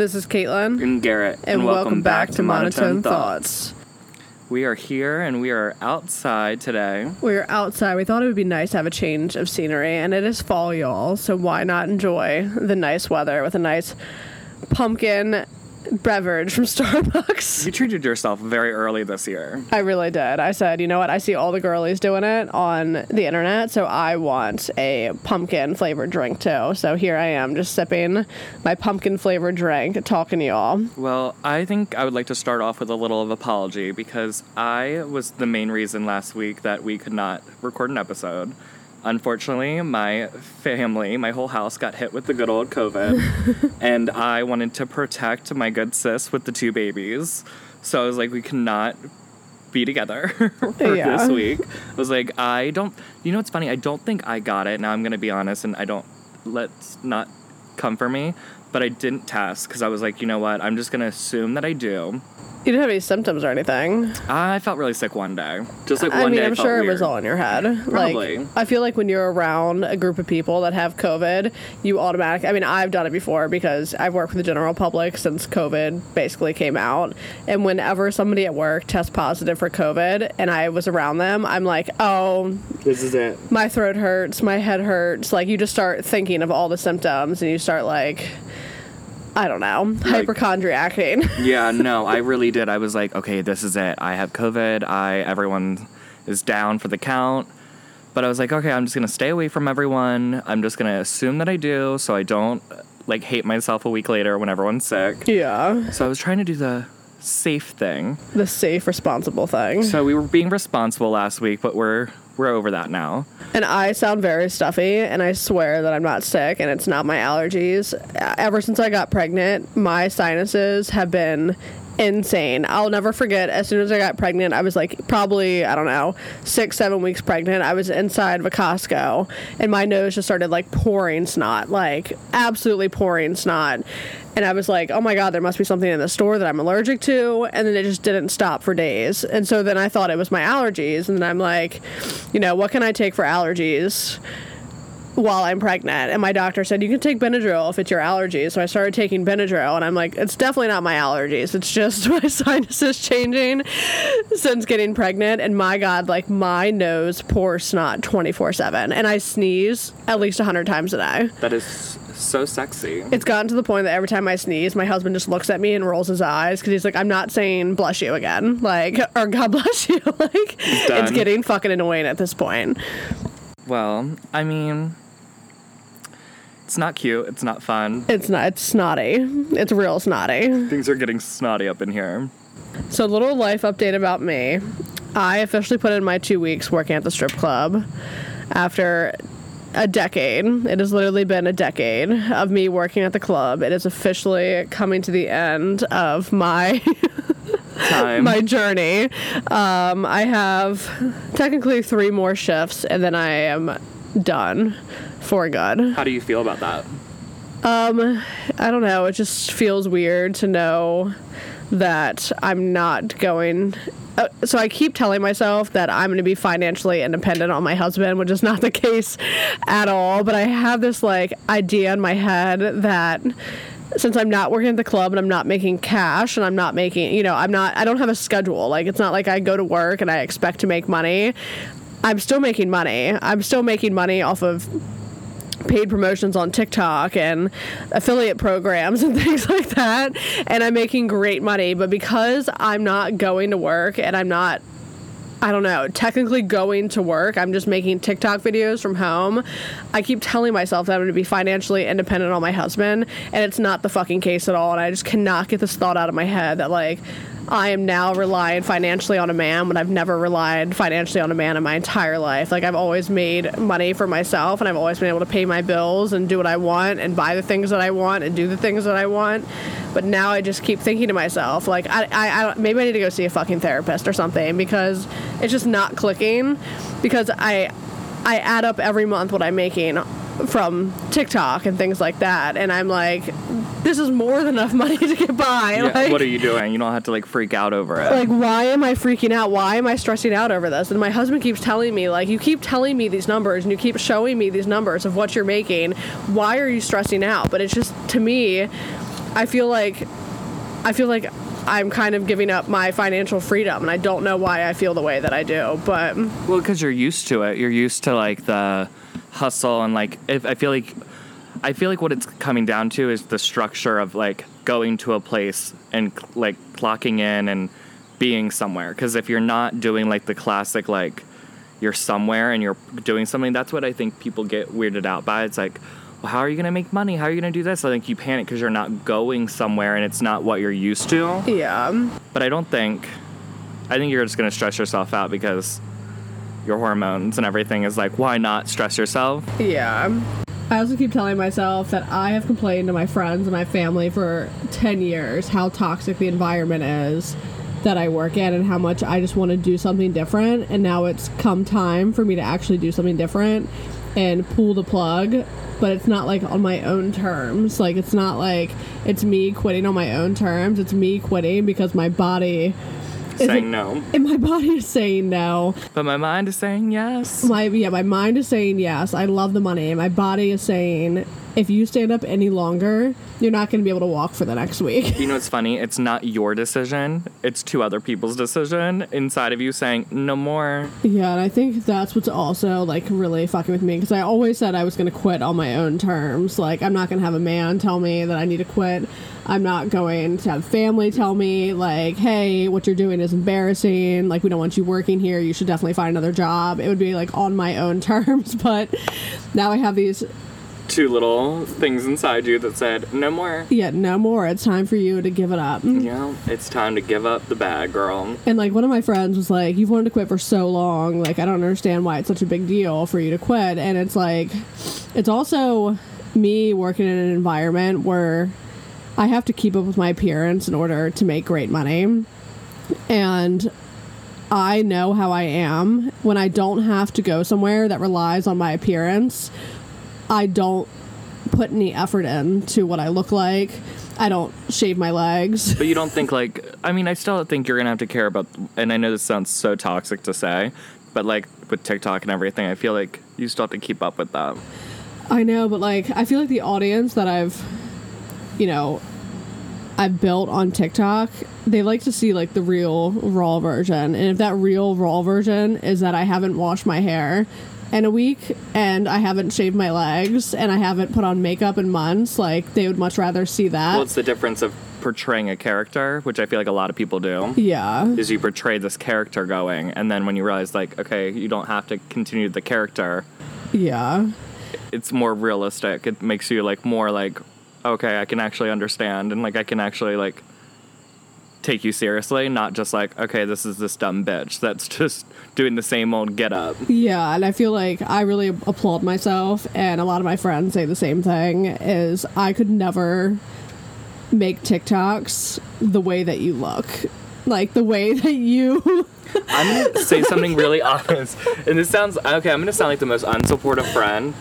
This is Katelyn. And Garret. And, welcome, back, to Monotone Thoughts. We are here and we are outside today. We're outside. We thought it would be nice to have a change of scenery, and it is fall, y'all. So why not enjoy the nice weather with a nice pumpkin beverage from Starbucks? You treated yourself very early this year. I really did. I said, you know what? I see all the girlies doing it on the internet, so I want a pumpkin flavored drink too. So here I am, just sipping my pumpkin flavored drink, talking to y'all. Well, I think I would like to start off with a little of apology because I was the main reason last week that we could not record an episode. Unfortunately, my family, my whole house got hit with the good old COVID, and I wanted to protect my good sis with the two babies. So I was like, we cannot be together for Yeah. this week. I was like, I don't, you know what's funny? I don't think I got it. Now I'm going to be honest, and I don't, let's not come for me, but I didn't test because I was like, you know what? I'm just going to assume that I do. You didn't have any symptoms or anything. I felt really sick one day. Just like I one mean, day. I I'm felt sure it was all in your head. Probably. Like, I feel like when you're around a group of people that have COVID, you automatic. I mean, I've done it before because I've worked with the general public since COVID basically came out. And whenever somebody at work tests positive for COVID and I was around them, I'm like, oh, This is it. my throat hurts, my head hurts. Like, you just start thinking of all the symptoms and you start, like, I don't know, hypochondriacing. Yeah, no, I really did. I was like, okay, this is it. I have COVID. I everyone is down for the count. But I was like, okay, I'm just gonna stay away from everyone. I'm just gonna assume that I do, so I don't like hate myself a week later when everyone's sick. yeah. So I was trying to do the safe thing. The safe, responsible thing. So we were being responsible last week, but we're we're over that now. And I sound very stuffy, and I swear that I'm not sick, and it's not my allergies. Ever since I got pregnant, my sinuses have been insane. I'll never forget, as soon as I got pregnant, I was like probably, I don't know, six, seven weeks pregnant. I was inside of a Costco, and my nose just started like pouring snot, like absolutely pouring snot. And I was like, oh my God, there must be something in the store that I'm allergic to. And then it just didn't stop for days. And so then I thought it was my allergies. And then I'm like, you know, what can I take for allergies? While I'm pregnant. And my doctor said, you can take Benadryl if it's your allergies. So I started taking Benadryl, and I'm like, it's definitely not my allergies. It's just my sinuses changing since getting pregnant. And my God, like my nose pours snot 24 7. And I sneeze at least 100 times a day. That is so sexy. It's gotten to the point that every time I sneeze, my husband just looks at me and rolls his eyes because he's like, I'm not saying bless you again. Like, or God bless you. like, it's done. getting fucking annoying at this point. Well, I mean, it's not cute. It's not fun. It's not, it's snotty. It's real snotty. Things are getting snotty up in here. So, little life update about me. I officially put in my two weeks working at the strip club after a decade. It has literally been a decade of me working at the club. It is officially coming to the end of my Time. my journey. Um, I have technically three more shifts, and then I am done for good. How do you feel about that? Um, I don't know. It just feels weird to know that I'm not going. Uh, so I keep telling myself that I'm going to be financially independent on my husband, which is not the case at all. But I have this like idea in my head that since I'm not working at the club and I'm not making cash and I'm not making, you know, I'm not, I don't have a schedule. Like it's not like I go to work and I expect to make money. I'm still making money. I'm still making money off of paid promotions on TikTok and affiliate programs and things like that. And I'm making great money. But because I'm not going to work and I'm not, I don't know, technically going to work, I'm just making TikTok videos from home. I keep telling myself that I'm going to be financially independent on my husband. And it's not the fucking case at all. And I just cannot get this thought out of my head that, like, I am now relying financially on a man when I've never relied financially on a man in my entire life. Like I've always made money for myself and I've always been able to pay my bills and do what I want and buy the things that I want and do the things that I want. But now I just keep thinking to myself, like I, I, I maybe I need to go see a fucking therapist or something because it's just not clicking. Because I, I add up every month what I'm making from TikTok and things like that, and I'm like, this is more than enough money to get by. Yeah, like, what are you doing? You don't have to like freak out over it. like why am i freaking out why am i stressing out over this and my husband keeps telling me like you keep telling me these numbers and you keep showing me these numbers of what you're making why are you stressing out but it's just to me I feel like I feel like I'm kind of giving up my financial freedom and I don't know why I feel the way that I do, but Well, because you're used to it. You're used to like the hustle and like if I feel like I feel like what it's coming down to is the structure of like going to a place and like clocking in and being somewhere. Because if you're not doing like the classic like you're somewhere and you're doing something, that's what I think people get weirded out by. It's like, well, how are you gonna make money? How are you gonna do this? I think you panic because you're not going somewhere and it's not what you're used to. yeah. But I don't think. I think you're just gonna stress yourself out because your hormones and everything is like, why not stress yourself? Yeah. I also keep telling myself that I have complained to my friends and my family for 10 years how toxic the environment is that I work in and how much I just want to do something different. And now it's come time for me to actually do something different and pull the plug. But it's not like on my own terms. Like, it's not like it's me quitting on my own terms. It's me quitting because my body. Saying no. And my body is saying no. But my mind is saying yes. my yeah my mind is saying yes i love the money my body is saying if you stand up any longer you're not going to be able to walk for the next week You know what's funny? It's not your decision. It's two other people's decision inside of you saying no more. yeah and i think that's what's also like really fucking with me because i always said i was going to quit on my own terms like i'm not going to have a man tell me that i need to quit i'm not going to have family tell me like hey what you're doing is embarrassing like we don't want you working here you should definitely find another job it would be like on my own terms but now i have these Two little things inside you that said no more. yeah no more it's time for you to give it up Yeah, it's time to give up the bag, girl. And like one of my friends was like, "You've wanted to quit for so long. Like I don't understand why it's such a big deal for you to quit." And it's like, it's also me working in an environment where I have to keep up with my appearance in order to make great money, and I know how I am when I don't have to go somewhere that relies on my appearance. I don't put any effort into what I look like. I don't shave my legs. But you don't think like I mean I still think you're gonna have to care about and I know this sounds so toxic to say, but like with TikTok and everything, I feel like you still have to keep up with that. I know, but like I feel like the audience that I've you know I've built on TikTok, they like to see like the real raw version. And if that real raw version is that I haven't washed my hair in a week and I haven't shaved my legs and I haven't put on makeup in months, like they would much rather see that. Well, it's the difference of portraying a character, which I feel like a lot of people do. yeah. Is you portray this character going, and then when you realize, like, okay, you don't have to continue the character, Yeah. it's more realistic. It makes you like more like, okay, I can actually understand, and like I can actually like take you seriously, not just like, okay, this is this dumb bitch that's just doing the same old get up. Yeah, and I feel like I really applaud myself, and a lot of my friends say the same thing. Is I could never make TikToks the way that you look, like the way that you. I'm gonna say something really honest, and this sounds okay. I'm gonna sound like the most unsupportive friend.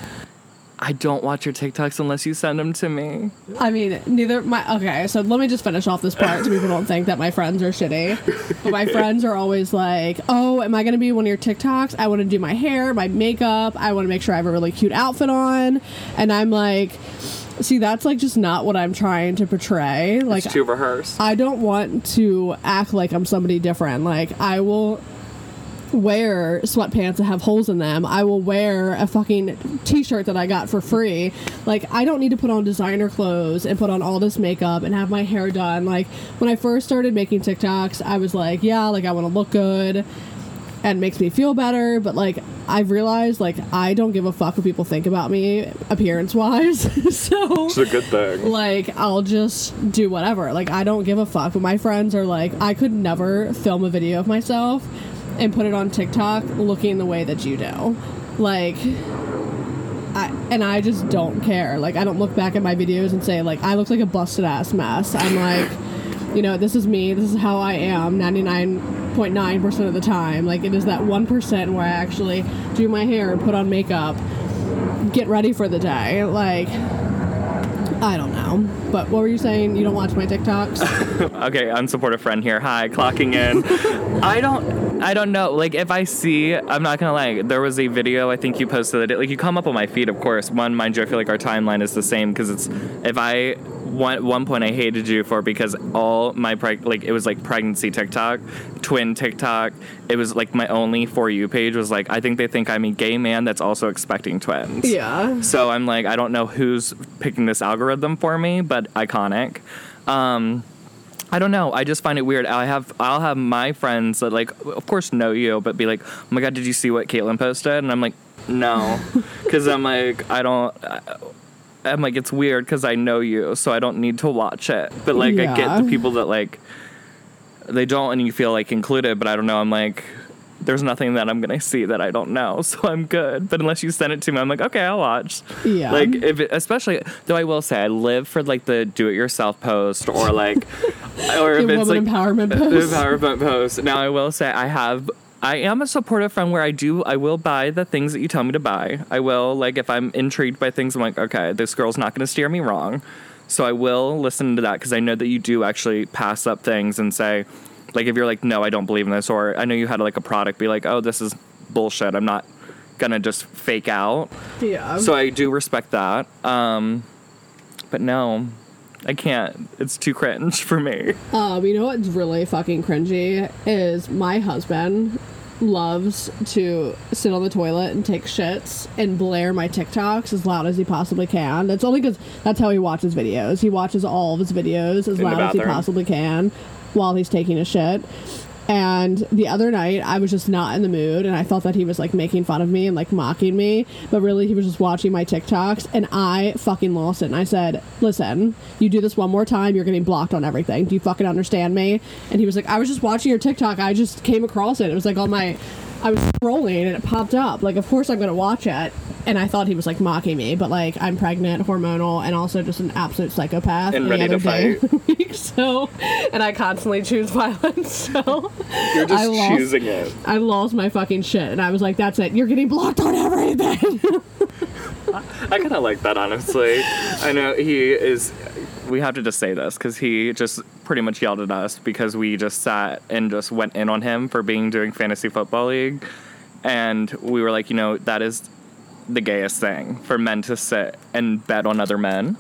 I don't watch your TikToks unless you send them to me. I mean, neither my. Okay, so let me just finish off this part so people don't think that my friends are shitty. But my friends are always like, "Oh, am I gonna be one of your TikToks? I want to do my hair, my makeup. I want to make sure I have a really cute outfit on." And I'm like. See, that's like just not what I'm trying to portray. Like, It's too rehearsed. I don't want to act like I'm somebody different. Like I will wear sweatpants that have holes in them. I will wear a fucking t-shirt that I got for free. Like I don't need to put on designer clothes and put on all this makeup and have my hair done. Like when I first started making TikToks, I was like, yeah, like I want to look good and it makes me feel better, but like I've realized like I don't give a fuck what people think about me appearance wise. so It's a good thing. like I'll just do whatever. Like I don't give a fuck. But my friends are like, I could never film a video of myself and put it on TikTok looking the way that you do. Like I and I just don't care. Like I don't look back at my videos and say like I look like a busted ass mess. I'm like, you know, this is me. This is how I am 99.9% of the time. Like it is that 1% where I actually do my hair and put on makeup, get ready for the day. Like I don't know. But what were you saying? You don't watch my TikToks? Okay, unsupportive friend here. Hi, clocking in. I don't I don't know. Like if I see I'm not gonna lie, there was a video I think you posted it. Like you come up on my feed, of course. One, mind you, I feel like our timeline is the same because it's if I one one point I hated you for because all my preg- like it was like pregnancy TikTok, twin TikTok. It was like my only for you page was like I think they think I'm a gay man that's also expecting twins. Yeah. So I'm like I don't know who's picking this algorithm for me, but iconic. Um, I don't know. I just find it weird. I have I'll have my friends that like of course know you, but be like, oh my god, did you see what Katelyn posted? And I'm like, no, because I'm like I don't. I'm like it's weird because I know you, so I don't need to watch it. But like I get the people that like they don't, and you feel like included. But I don't know. I'm like. There's nothing that I'm gonna see that I don't know, so I'm good. But unless you send it to me, I'm like, okay, I'll watch. Yeah. Like if it, especially though, I will say I live for like the do-it-yourself post or like, or if The it's woman like empowerment the post. empowerment post. Now I will say I have. I am a supportive friend where I do. I will buy the things that you tell me to buy. I will like if I'm intrigued by things. I'm like, okay, this girl's not going to steer me wrong. So I will listen to that because I know that you do actually pass up things and say, like if you're like, no, I don't believe in this, or I know you had like a product be like, oh, this is bullshit. I'm not gonna just fake out. yeah. So I do respect that. Um, but no, I can't. It's too cringe for me. Um, you know what's really fucking cringy is my husband loves to sit on the toilet and take shits and blare my TikToks as loud as he possibly can. That's only because that's how he watches videos. He watches all of his videos as the loud as he possibly can while he's taking a shit. And the other night, I was just not in the mood, and I thought that he was like making fun of me and like mocking me, but really he was just watching my TikToks, and I fucking lost it. And I said, "Listen, you do this one more time, you're getting blocked on everything. Do you fucking understand me?" And he was like, "I was just watching your TikTok. I just came across it. It was like on my, I was scrolling and it popped up. Like, of course I'm gonna watch it." And I thought he was like mocking me, but like I'm pregnant, hormonal, and also just an absolute psychopath. And ready to fight. week, so, and I constantly choose violence. So You're just I lost- choosing it. I lost my fucking shit, and I was like, "That's it. You're getting blocked on everything." I kind of like that, honestly. I know he is. We have to just say this because he just pretty much yelled at us because we just sat and just went in on him for being doing fantasy football league, and we were like, you know, that is the gayest thing for men to sit and bet on other men.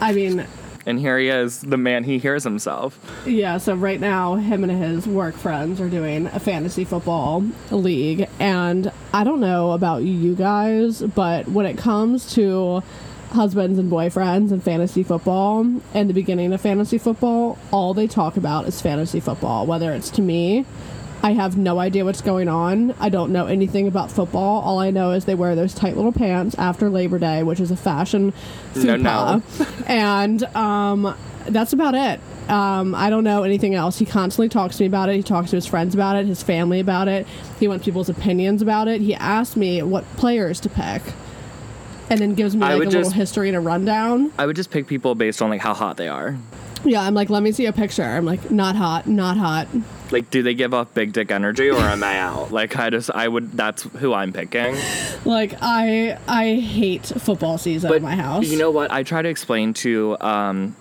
I mean, And here he is, the man he hears himself. yeah. So right now, him and his work friends are doing a fantasy football league, and I don't know about you guys, but when it comes to husbands and boyfriends and fantasy football and the beginning of fantasy football all they talk about is fantasy football whether it's to me I have no idea what's going on. I don't know anything about football. All I know is they wear those tight little pants after Labor Day, which is a fashion No, no. and um, that's about it. Um, I don't know anything else. He constantly talks to me about it. He talks to his friends about it, his family about it. He wants people's opinions about it. He asked me what players to pick, and then gives me like a would little history and a rundown. I would just pick people based on like how hot they are. Yeah, I'm like, let me see a picture. I'm like, not hot, not hot. Like, do they give off big dick energy or am I out? Like, I just, I would, that's who I'm picking. Like, I I hate football season at my house. You know what? I try to explain to um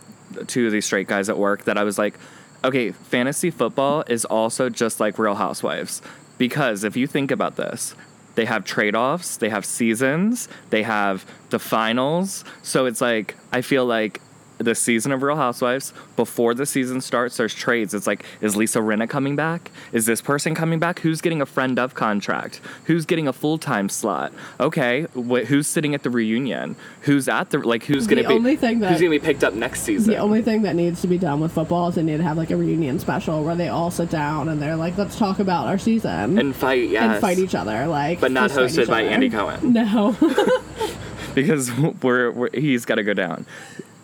to these straight guys at work that I was like, okay, fantasy football is also just like Real Housewives because if you think about this, they have trade-offs, they have seasons, they have the finals. So it's like I feel like the season of Real Housewives, before the season starts, there's trades. It's like, is Lisa Rinna coming back? Is this person coming back? Who's getting a friend of contract? Who's getting a full time slot? Okay, wh- who's sitting at the reunion? Who's at the like? Who's gonna be? only thing that- who's gonna be picked up next season? The only thing that needs to be done with football is they need to have like a reunion special where they all sit down and they're like, let's talk about our season and fight, yeah, and fight each other, like, but not hosted by other. Andy Cohen No, because we're, we're he's got to go down.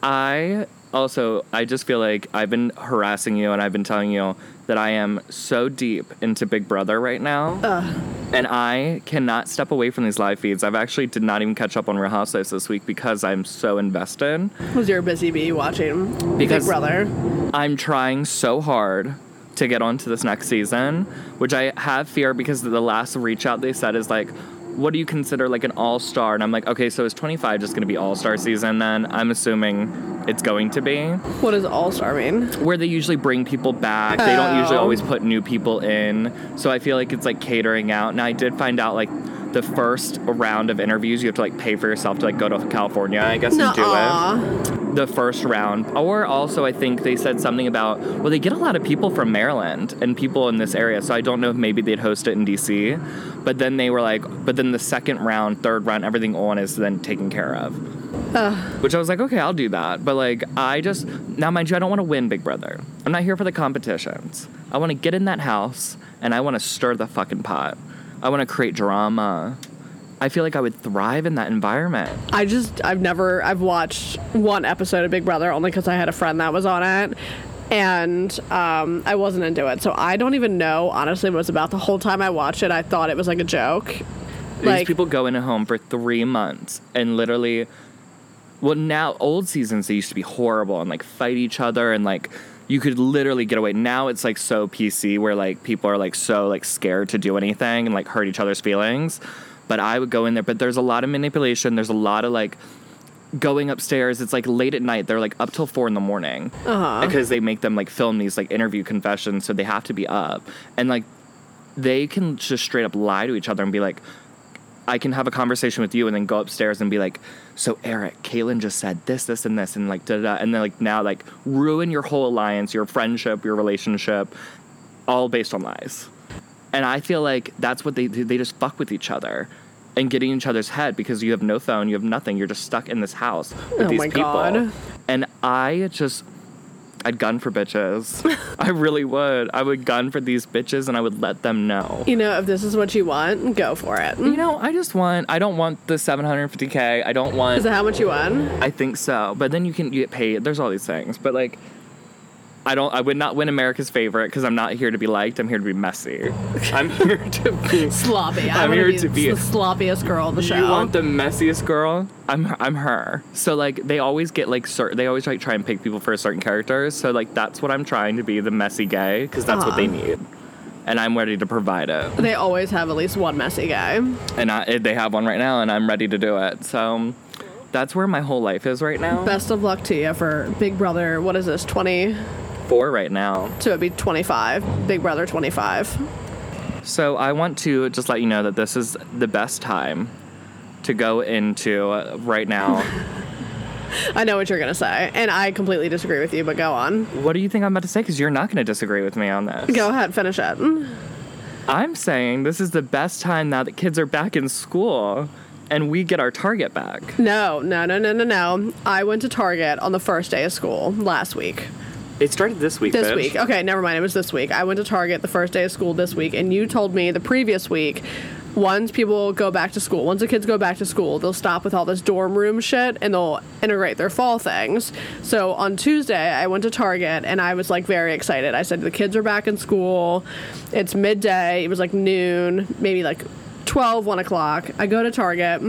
I also I just feel like I've been harassing you and I've been telling you that I am so deep into Big Brother right now. And I cannot step away from these live feeds. I've actually did not even catch up on Real Housewives this week because I'm so invested. was your busy bee watching Because- Big Brother? I'm trying so hard to get onto this next season, which I have fear because the last reach out they said is like, what do you consider like an all star? And I'm like, okay, so is 25 just going to be all star season then? I'm assuming it's going to be. What does All Star mean? Where they usually bring people back. They don't usually Oh. always put new people in. So I feel like it's like catering out. And I did find out like the first round of interviews you have to like pay for yourself to like go to California, I guess, and do it. The first round, or also I think they said something about well, they get a lot of people from Maryland and people in this area, so I don't know if maybe they'd host it in DC. But then they were like, but then the second round, third round, everything on is then taken care of. Which I was like, okay, I'll do that. But like, I just now, mind you, I don't want to win Big Brother. I'm not here for the competitions. I want to get in that house and I want to stir the fucking pot. I want to create drama. I feel like I would thrive in that environment. I just I've never I've watched one episode of Big Brother only because I had a friend that was on it, and um, I wasn't into it. So I don't even know honestly what it was about. The whole time I watched it, I thought it was like a joke. These Like people go into home for three months and literally, well, now old seasons they used to be horrible and like fight each other and like you could literally get away. Now it's like so PC where like people are like so like scared to do anything and like hurt each other's feelings. But I would go in there, but there's a lot of manipulation. There's a lot of like going upstairs. It's like late at night. They're like up till four in the morning Uh-huh. because they make them like film these like interview confessions, so they have to be up and like they can just straight up lie to each other and be like, I can have a conversation with you and then go upstairs and be like, so Eric, Katelyn just said this, this, and this, and like da da, and then like now like ruin your whole alliance, your friendship, your relationship, all based on lies. And I feel like that's what they do. They just fuck with each other and get in each other's head because you have no phone, you have nothing. You're just stuck in this house with Oh these people. God. And I just, I'd gun for bitches. I really would. I would gun for these bitches and I would let them know. You know, if this is what you want, go for it. You know, I just want, I don't want the 750K. I don't want. Is that how much you want? I think so. But then you can you get paid. There's all these things. But like, I don't, I would not win America's favorite because I'm not here to be liked. I'm here to be messy. I'm here to be. Sloppy. I'm I'm here here to be- the sloppiest girl on the show. You want the messiest girl? I'm I'm her. So like they always get like certain they always like try and pick people for a certain characters. So like that's what I'm trying to be the messy gay because that's what they need, and I'm ready to provide it. they always have at least one messy guy. And I, eh, they have one right now, and I'm ready to do it. So that's where my whole life is right now. Best of luck to you for Big Brother. What is this? Twenty? Four right now. So it'd be twenty-five. Big Brother twenty-five. So I want to just let you know that this is the best time to go into uh, right now. I know what you're gonna say, and I completely disagree with you. But go on. what do you think I'm about to say? Because you're not going to disagree with me on this. Go ahead, finish it. I'm saying this is the best time now that kids are back in school and we get our target back. No, no, no, no, no, no. I went to Target on the first day of school last week. It started this week. This bitch. week. Okay, never mind. It was this week. I went to Target the first day of school this week, and you told me the previous week. Once people go back to school, once the kids go back to school, they'll stop with all this dorm room shit and they'll integrate their fall things. So on Tuesday, I went to Target and I was like very excited. I said, The kids are back in school. It's midday. It was like noon, maybe like 12, 1 o'clock. I go to Target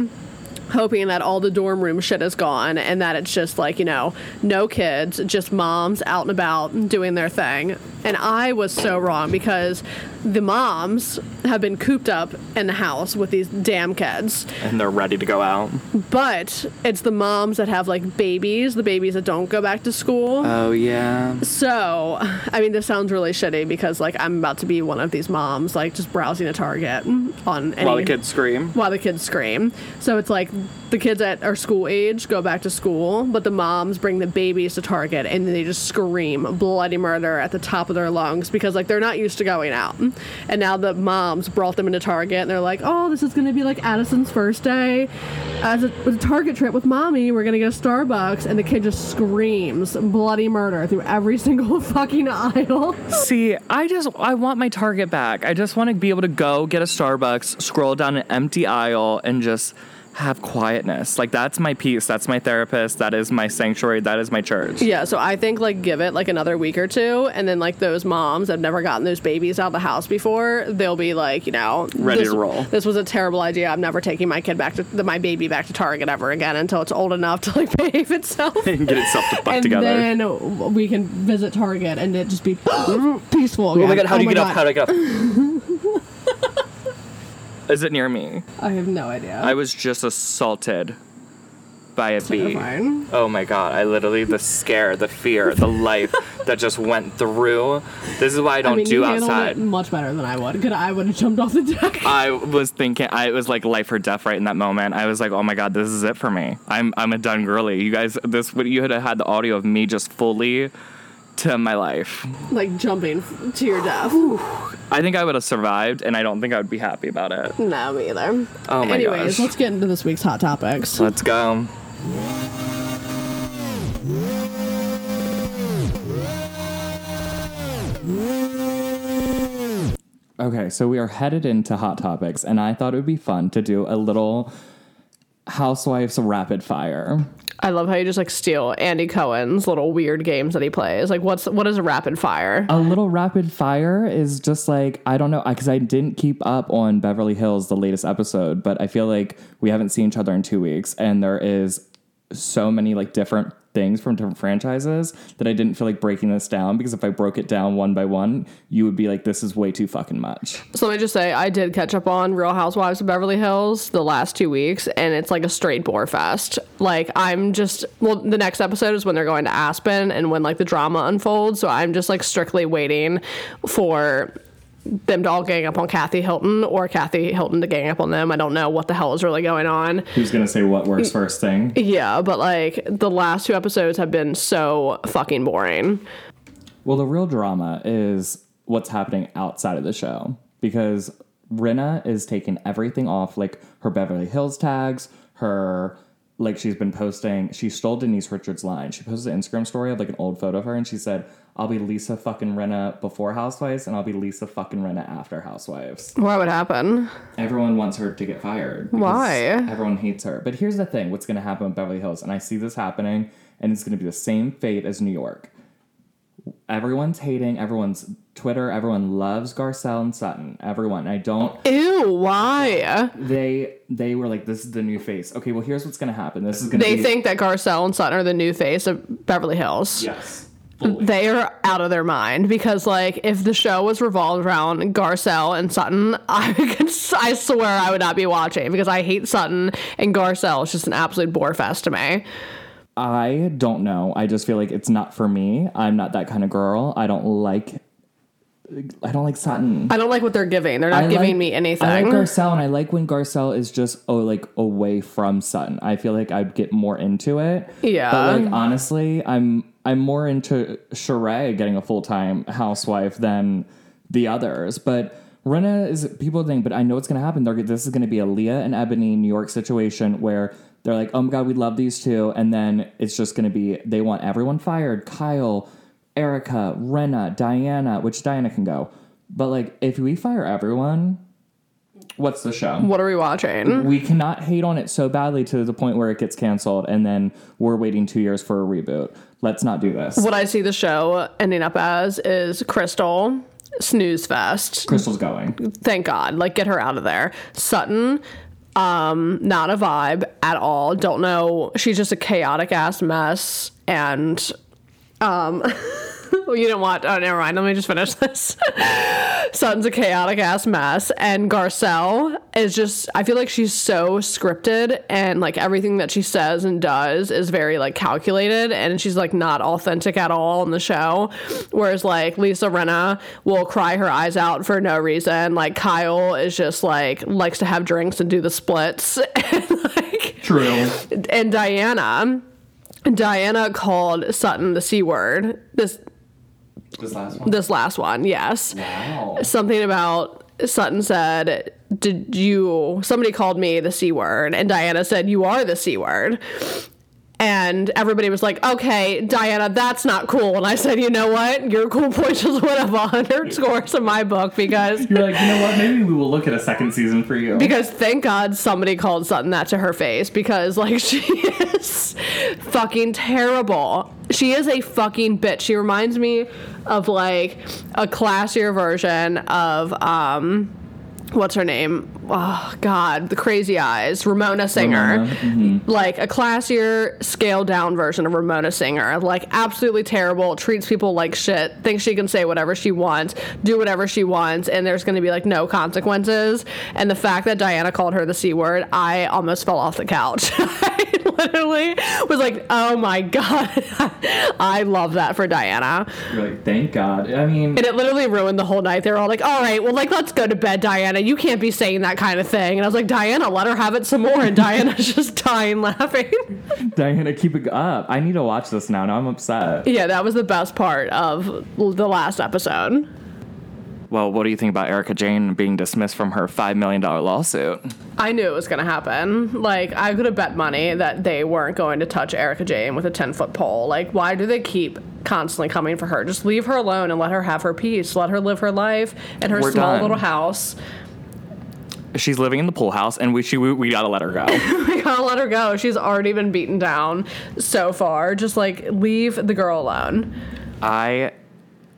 hoping that all the dorm room shit is gone and that it's just like, you know, no kids, just moms out and about doing their thing. And I was so wrong because the moms have been cooped up in the house with these damn kids. And they're ready to go out. But it's the moms that have like babies, the babies that don't go back to school. Oh, yeah. So, I mean, this sounds really shitty because like I'm about to be one of these moms, like just browsing a Target on any While the kids scream. while the kids scream. So it's like the kids at our school age go back to school, but the moms bring the babies to Target and they just scream bloody murder at the top of their lungs because like they're not used to going out. And now the moms brought them into Target and they're like, "Oh, this is going to be like Addison's first day as a, a Target trip with mommy. We're going to get a Starbucks." And the kid just screams bloody murder through every single fucking aisle. See, I just, I want my target back. I just want to be able to go get a Starbucks, scroll down an empty aisle, and just have quietness. Like, that's my peace. That's my therapist. That is my sanctuary. That is my church. Yeah, so I think like give it like another week or two, and then like those moms that have never gotten those babies out of the house before, they'll be like, you know, Ready this, to roll. This was a terrible idea. I'm never taking my kid back to the, my baby back to Target ever again until it's old enough to like behave itself. and get itself to fuck and together. then we can visit Target and it just be peaceful. Again. oh my god, how do you get up? How do I get up? Is it near me? I have no idea. I was just assaulted by a bee. Terrifying. Oh my god, I literally the scare, the fear, the life that just went through. This is why I don't I mean, do you outside. it much better than I would. Could I would have jumped off the deck? I was thinking I was like life or death right in that moment. I was like, oh my god, this is it for me. I'm I'm a done girly. You guys, this would you had had the audio of me just fully to my life. like jumping to your death. I think I would have survived, and I don't think I would be happy about it. No, me either. Oh my Anyways, gosh. let's get into this week's hot topics. Let's go. Okay, so we are headed into Hot Topics, and I thought it would be fun to do a little Housewives rapid fire. I love how you just like steal Andy Cohen's little weird games that he plays. Like, what's what is a rapid fire? A little rapid fire is just like, I don't know, because I didn't keep up on Beverly Hills, the latest episode, but I feel like we haven't seen each other in two weeks, and there is so many like different things from different franchises that I didn't feel like breaking this down because if I broke it down one by one, you would be like, this is way too fucking much. So let me just say, I did catch up on Real Housewives of Beverly Hills the last two weeks, and it's like a straight bore fest. Like I'm just well, the next episode is when they're going to Aspen and when like the drama unfolds. So I'm just like strictly waiting for them to all gang up on Kathy Hilton or Kathy Hilton to gang up on them. I don't know what the hell is really going on. Who's gonna say what works first thing? Yeah, but like the last two episodes have been so fucking boring. Well, the real drama is what's happening outside of the show because Rinna is taking everything off, like her Beverly Hills tags, her like she's been posting. She stole Denise Richards' line. She posted an Instagram story of like an old photo of her, and she said, "I'll be Lisa fucking Rinna before Housewives, and I'll be Lisa fucking Rinna after Housewives." What would happen? Everyone wants her to get fired. Why? Everyone hates her. But here's the thing: what's going to happen with Beverly Hills, and I see this happening, and it's going to be the same fate as New York. Everyone's hating. Everyone's Twitter. Everyone loves Garcelle and Sutton. Everyone. I don't. Ew, why? They they were like, this is the new face. Okay, well here's what's going to happen. This is going to. They be, think that Garcelle and Sutton are the new face of Beverly Hills. yes. They are out of their mind because, like, if the show was revolved around Garcelle and Sutton, I could, I swear I would not be watching because I hate Sutton and Garcelle. It's just an absolute bore fest to me. I don't know. I just feel like it's not for me. I'm not that kind of girl. I don't like. I don't like Sutton. I don't like what they're giving. They're not I giving like- me anything. I like Garcelle, and I like when Garcelle is just oh like away from Sutton. I feel like I'd get more into it. Yeah. but like honestly, I'm I'm more into Sheree getting a full time housewife than the others. But Rinna is people think, but I know what's gonna happen. They're, this is gonna be a Leah and Eboni New York situation where they're like, oh my god, we love these two, and then it's just gonna be they want everyone fired. Kyle. Erika, Rinna, Diana, which Diana can go. But like if we fire everyone, what's the show? what are we watching? We cannot hate on it so badly to the point where it gets canceled and then we're waiting 2 years for a reboot. Let's not do this. What I see the show ending up as is Crystal, snooze fest. Crystal's going. Thank God. Like, get her out of there. Sutton, um, not a vibe at all. Don't know. She's just a chaotic ass mess. And, um, well, you didn't want. Oh, never mind. Let me just finish this. Sutton's a chaotic ass mess. And Garcelle is just, I feel like she's so scripted and like everything that she says and does is very like calculated and she's like not authentic at all in the show. Whereas like Lisa Rinna will cry her eyes out for no reason. Like Kyle is just like likes to have drinks and do the splits. and like, True. and Diana, Diana called Sutton the C word. This This last one. this last one, yes. Wow. Something about Sutton said, "Did you?" Somebody called me the c word, and Diana said, "You are the c word." And everybody was like, "Okay, Diana, that's not cool." And I said, "You know what? Your cool point just went up 100 scores in my book because." You're like, you know what? Maybe we will look at a second season for you. Because thank God somebody called Sutton that to her face because like she is fucking terrible. She is a fucking bitch. She reminds me of like a classier version of um what's her name? Oh god, the crazy eyes, Ramona Singer. Ramona, mm-hmm. Like a classier, scaled down version of Ramona Singer. Like absolutely terrible, treats people like shit, thinks she can say whatever she wants, do whatever she wants, and there's gonna be like no consequences. And the fact that Diana called her the C word, I almost fell off the couch. I literally was like, "Oh my god, I love that for Diana." You're like, thank God. I mean, And it literally ruined the whole night. They were all like, "All right, well, like let's go to bed, Diana. You can't be saying that kind of thing." And I was like, "Diana, let her have it some more." And Diana's just dying laughing. Diana, keep it up. I need to watch this now. Now I'm upset. yeah, that was the best part of the last episode. Well, what do you think about Erika Jayne being dismissed from her $5 million lawsuit? I knew it was going to happen. Like, I could have bet money that they weren't going to touch Erika Jayne with a 10 foot pole. Like, why do they keep constantly coming for her? Just leave her alone and let her have her peace. Let her live her life in her We're small done. little house. She's living in the pool house, and we, she, we, we gotta let her go. We gotta let her go. She's already been beaten down so far. Just like, leave the girl alone. I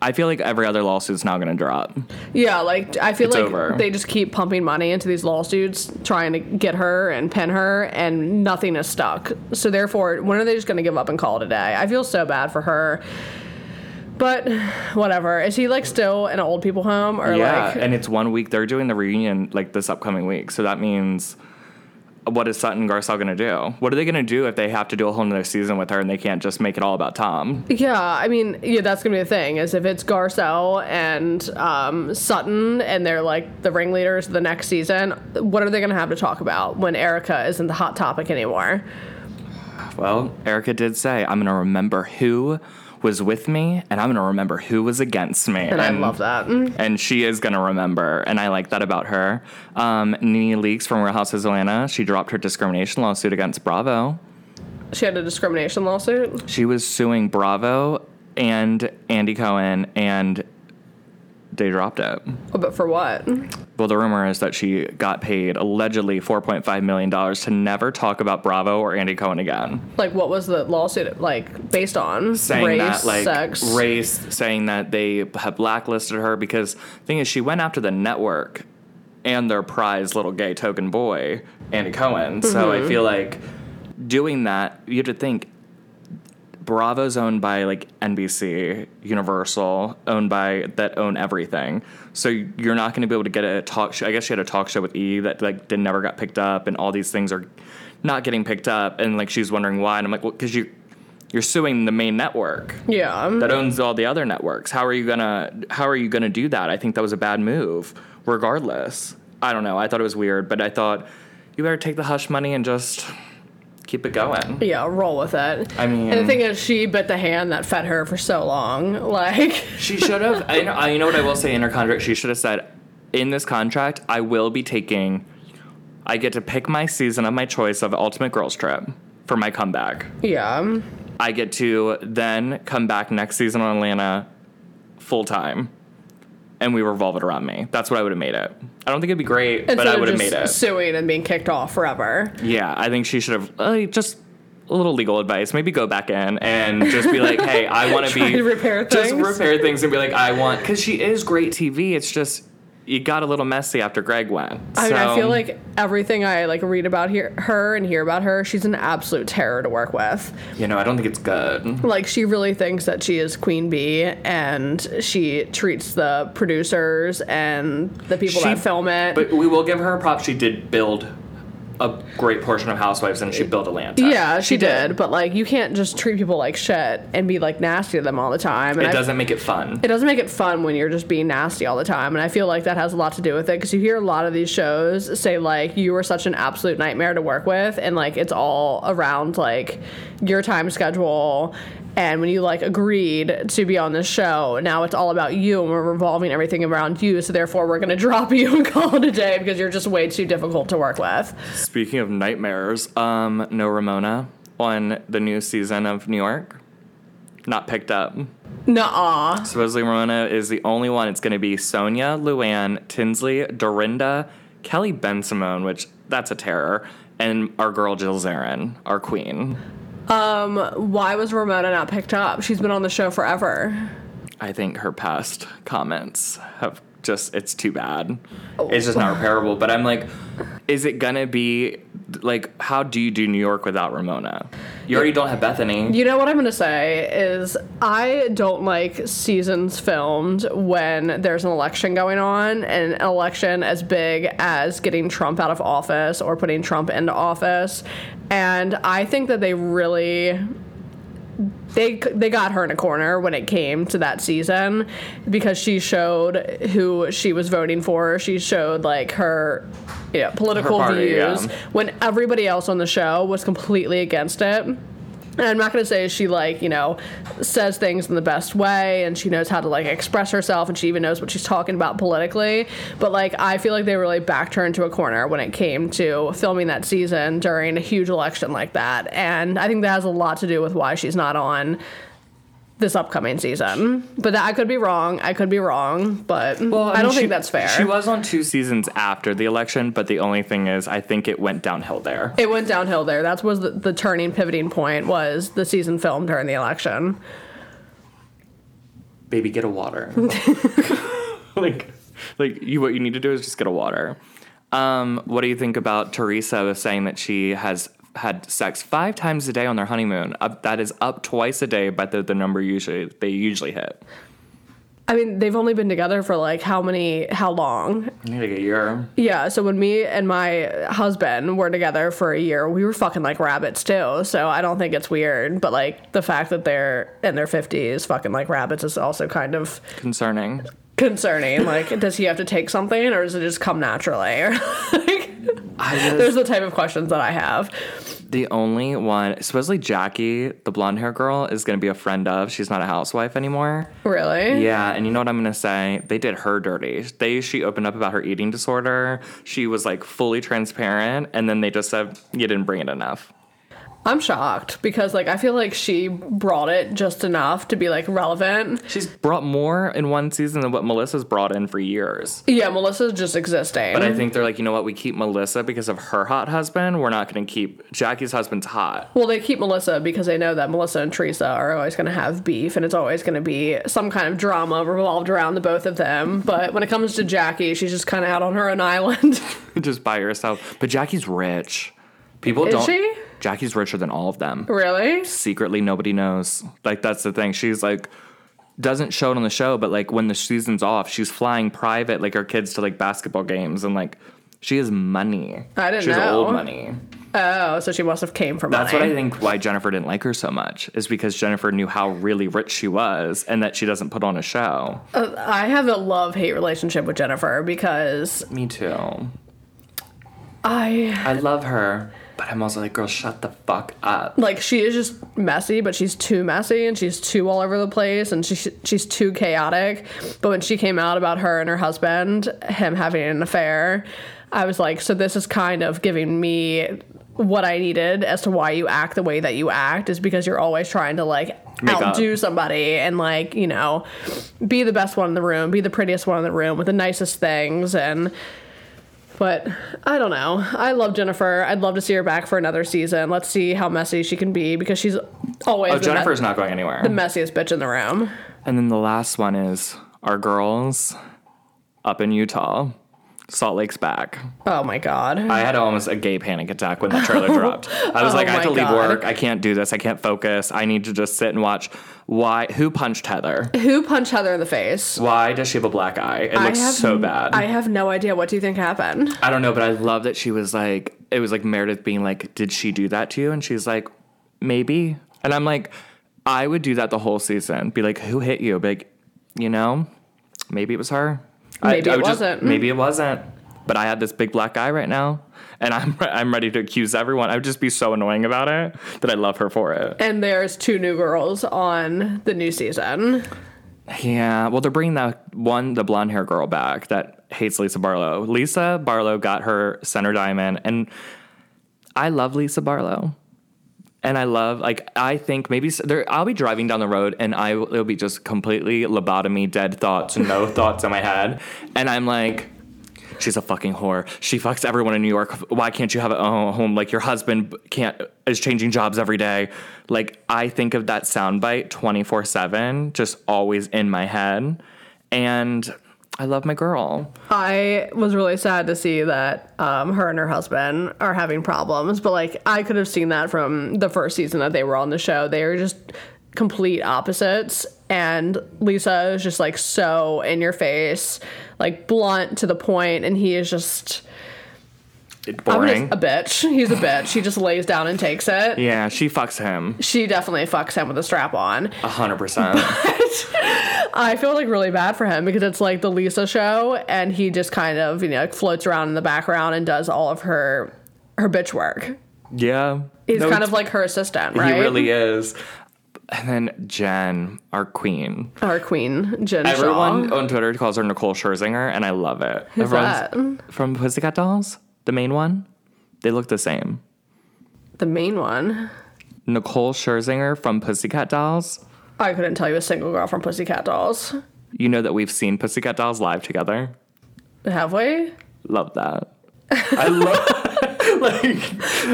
I feel like every other lawsuit's now gonna drop. Yeah, like I feel It's like over. they just keep pumping money into these lawsuits, trying to get her and pin her, and nothing is stuck. So therefore, when are they just going to give up and call it a day? I feel so bad for her. But whatever. Is he like still in an old people home or yeah, like? and it's one week. They're doing the reunion like this upcoming week, so that means. What is Sutton Garcelle gonna do? What are they gonna do if they have to do a whole nother season with her and they can't just make it all about Tom? Yeah, I mean, yeah, that's gonna be the thing. Is if it's Garcelle and um, Sutton and they're like the ringleaders of the next season, what are they gonna have to talk about when Erika isn't the hot topic anymore? Well, Erika did say, I'm going to remember who was with me and I'm going to remember who was against me. And, I love that. And she is going to remember. And I like that about her. Um, NeNe Leakes from Real Houses of Atlanta, she dropped her discrimination lawsuit against Bravo. She had a discrimination lawsuit. She was suing Bravo and Andy Cohen, and they dropped it. Oh, but for what? Well, the rumor is that she got paid allegedly $4.5 million to never talk about Bravo or Andy Cohen again. Like, what was the lawsuit like based on? saying Race, that like sex. race saying that they have blacklisted her because the thing is she went after the network and their prize little gay token boy andy cohen so Mm-hmm. i feel like doing that you have to think bravo's owned by like nbc universal owned by that own everything so you're not going to be able to get a talk show i guess she had a talk show with e that like did never got picked up and all these things are not getting picked up and like she's wondering why and i'm like well because you you're suing the main network Yeah. that owns all the other networks. How are you gonna how are you gonna do that? I think that was a bad move, regardless. I don't know. I thought it was weird, but I thought you better take the hush money and just keep it going. yeah, roll with it. I mean- and the thing is, she bit the hand that fed her for so long. Like, She should have. I know. I, you know what I will say in her contract. She should have said, in this contract, I will be taking. I get to pick my season of my choice of Ultimate Girls Trip for my comeback. yeah, I get to then come back next season on Atlanta full time. And we revolve it around me. That's what I would have made it. I don't think it'd be great, but I would have made it. suing and being kicked off forever. Yeah, I think she should have uh, just a little legal advice. Maybe go back in and just be like, "Hey, I want to be repair just repair things and be like, I want because she is great TV. It's just you got a little messy after Gregg went. I mean, I feel like everything I like read about here, her and hear about her, she's an absolute terror to work with. you know I don't think it's good. Like she really thinks that she is queen bee, and she treats the producers and the people She- that film it. But we will give her props. She did build a great portion of Housewives, and she built Atlanta. yeah, she, did. But like, you can't just treat people like shit and be like nasty to them all the time. And It doesn't make it fun. it doesn't make it fun when you're just being nasty all the time and i feel like that has a lot to do with it because you hear a lot of these shows say like you were such an absolute nightmare to work with and like it's all around like your time schedule and when you like agreed to be on this show now it's all about you and we're revolving everything around you so therefore we're going to drop you and call it a day because you're just way too difficult to work with Speaking of nightmares, um, no Ramona on the new season of New York. Not picked up. Nuh-uh. Supposedly Ramona is the only one. It's going to be Sonja, Luann, Tinsley, Dorinda, Kelly Bensimon, which that's a terror, and our girl Jill Zarin, our queen. Um, why was ramona not picked up? She's been on the show forever. I think her past comments have just, it's too bad. Oh. It's just not repairable. But I'm like, is it to be like how do you do New York without Ramona? You already don't have Bethany. You know what I'm gonna say is I don't like seasons filmed when there's an election going on, and an election as big as getting Trump out of office or putting Trump into office. And I think that they really they they got her in a corner when it came to that season because she showed who she was voting for. She showed like her you know, political Her party, views yeah. when everybody else on the show was completely against it. And I'm not going to say she like, you know, says things in the best way and she knows how to like express herself and she even knows what she's talking about politically, but like I feel like they really backed her into a corner when it came to filming that season during a huge election like that. And I think that has a lot to do with why she's not on this upcoming season. But that, I could be wrong. I could be wrong, but well, I, mean, don't she- think that's fair. She was on two seasons after the election, but the only thing is, I think it went downhill there. it went downhill there. That was the, the turning pivoting point was the season filmed during the election. Baby, get a water. like, like you. What you need to do is just get a water. Um, what do you think about Teresa saying that she has had sex five times a day on their honeymoon? Up, that is up twice a day, but the, the number usually they usually hit. I mean, they've only been together for like how many, how long? I need like a year. Yeah, so when me and my husband were together for a year, we were fucking like rabbits too. So I don't think it's weird, but like the fact that they're in their 50s fucking like rabbits is also kind of Concerning. Concerning. Like, does he have to take something or does it just come naturally? Or like, there's the type of questions that I have. The only one, supposedly Jackie, the blonde hair girl, is going to be a friend of. She's not a housewife anymore. Really? Yeah, and you know what I'm going to say? They did her dirty. They she opened up about her eating disorder. She was like fully transparent, and then they just said you didn't bring it enough. I'm shocked because like I feel like she brought it just enough to be like relevant. She's brought more in one season than what Melissa's brought in for years. Yeah, Melissa's just existing. But I think they're like, you know what? We keep Melissa because of her hot husband. We're not going to keep Jackie's husband's hot. Well, they keep Melissa because they know that Melissa and Teresa are always going to have beef and it's always going to be some kind of drama revolved around the both of them. But when it comes to Jackie, she's just kind of out on her own island. just by herself. But Jackie's rich. People Is don't. she? Jackie's richer than all of them. really? secretly nobody knows. Like that's the thing. She's like doesn't show it on the show, but like when the season's off, she's flying private like her kids to like basketball games and like she has money. I didn't know. she has know. old money. Oh, so she must have came from That's money. what I think why Jennifer didn't like her so much is because Jennifer knew how really rich she was and that she doesn't put on a show. Uh, I have a love hate relationship with Jennifer because Me too. I I love her, but I'm also like, girl, shut the fuck up. like she is just messy, but she's too messy and she's too all over the place and she she's too chaotic. But when she came out about her and her husband, him having an affair, I was like, so this is kind of giving me what I needed as to why you act the way that you act is because you're always trying to like Make up. outdo somebody and like, you know, be the best one in the room, be the prettiest one in the room with the nicest things and but I don't know. I love Jennifer. I'd love to see her back for another season. Let's see how messy she can be because she's always Oh, Jennifer's me- not going anywhere. the messiest bitch in the room. And then the last one is our girls up in Utah. Salt Lake's back. Oh my god. I had almost a gay panic attack when the trailer dropped. I was Oh like, I have to leave God. work. I can't do this. I can't focus. I need to just sit and watch. Why? Who punched Heather? Who punched Heather in the face? Why does she have a black eye? It looks have, so bad. I I, have no idea. What do you think happened? I don't know, but I love that she was like, it was like Meredith being like, Did she do that to you? And she's like, Maybe. And I'm like, I would do that the whole season. Be like, Who hit you? Be like, you know, maybe it was her. I- Maybe I it just- wasn't. maybe it wasn't. But I had this big black eye right now, and I'm I'm ready to accuse everyone. I would just be so annoying about it that I love her for it. And there's two new girls on the new season. Yeah, well, they're bringing that one, the blonde hair girl back that hates Lisa Barlow. Lisa Barlow got her center diamond, and I love Lisa Barlow. And I love, like, I think maybe there, I'll be driving down the road and I will, it'll be just completely lobotomy, dead thoughts, no thoughts in my head. And I'm like, she's a fucking whore. She fucks everyone in New York. Why can't you have a home? Like, your husband can't, is changing jobs every day. Like, I think of that soundbite 24 7, just always in my head. And I love my girl. I was really sad to see that um, her and her husband are having problems, but like I could have seen that from the first season that they were on the show. They were just complete opposites, and Lisa is just like so in your face, like blunt to the point, and he is just Boring. just a bitch. He's a bitch. She just lays down and takes it. yeah, she fucks him. She definitely fucks him with a strap on. A hundred percent. I feel like really bad for him because it's like the Lisa show, and he just kind of you know like floats around in the background and does all of her her bitch work. Yeah. He's No, kind of like her assistant, right? He really is. And then Jen, our queen. our queen, Jen Everyone Shah. on Twitter calls her Nicole Scherzinger, and I love it. Who's Everyone's from Pussycat Dolls, the main one. They look the same. The main one. Nicole Scherzinger from Pussycat Dolls. I couldn't tell you a single girl from Pussycat Dolls. You know that we've seen Pussycat Dolls live together. Have we? Love that. I love like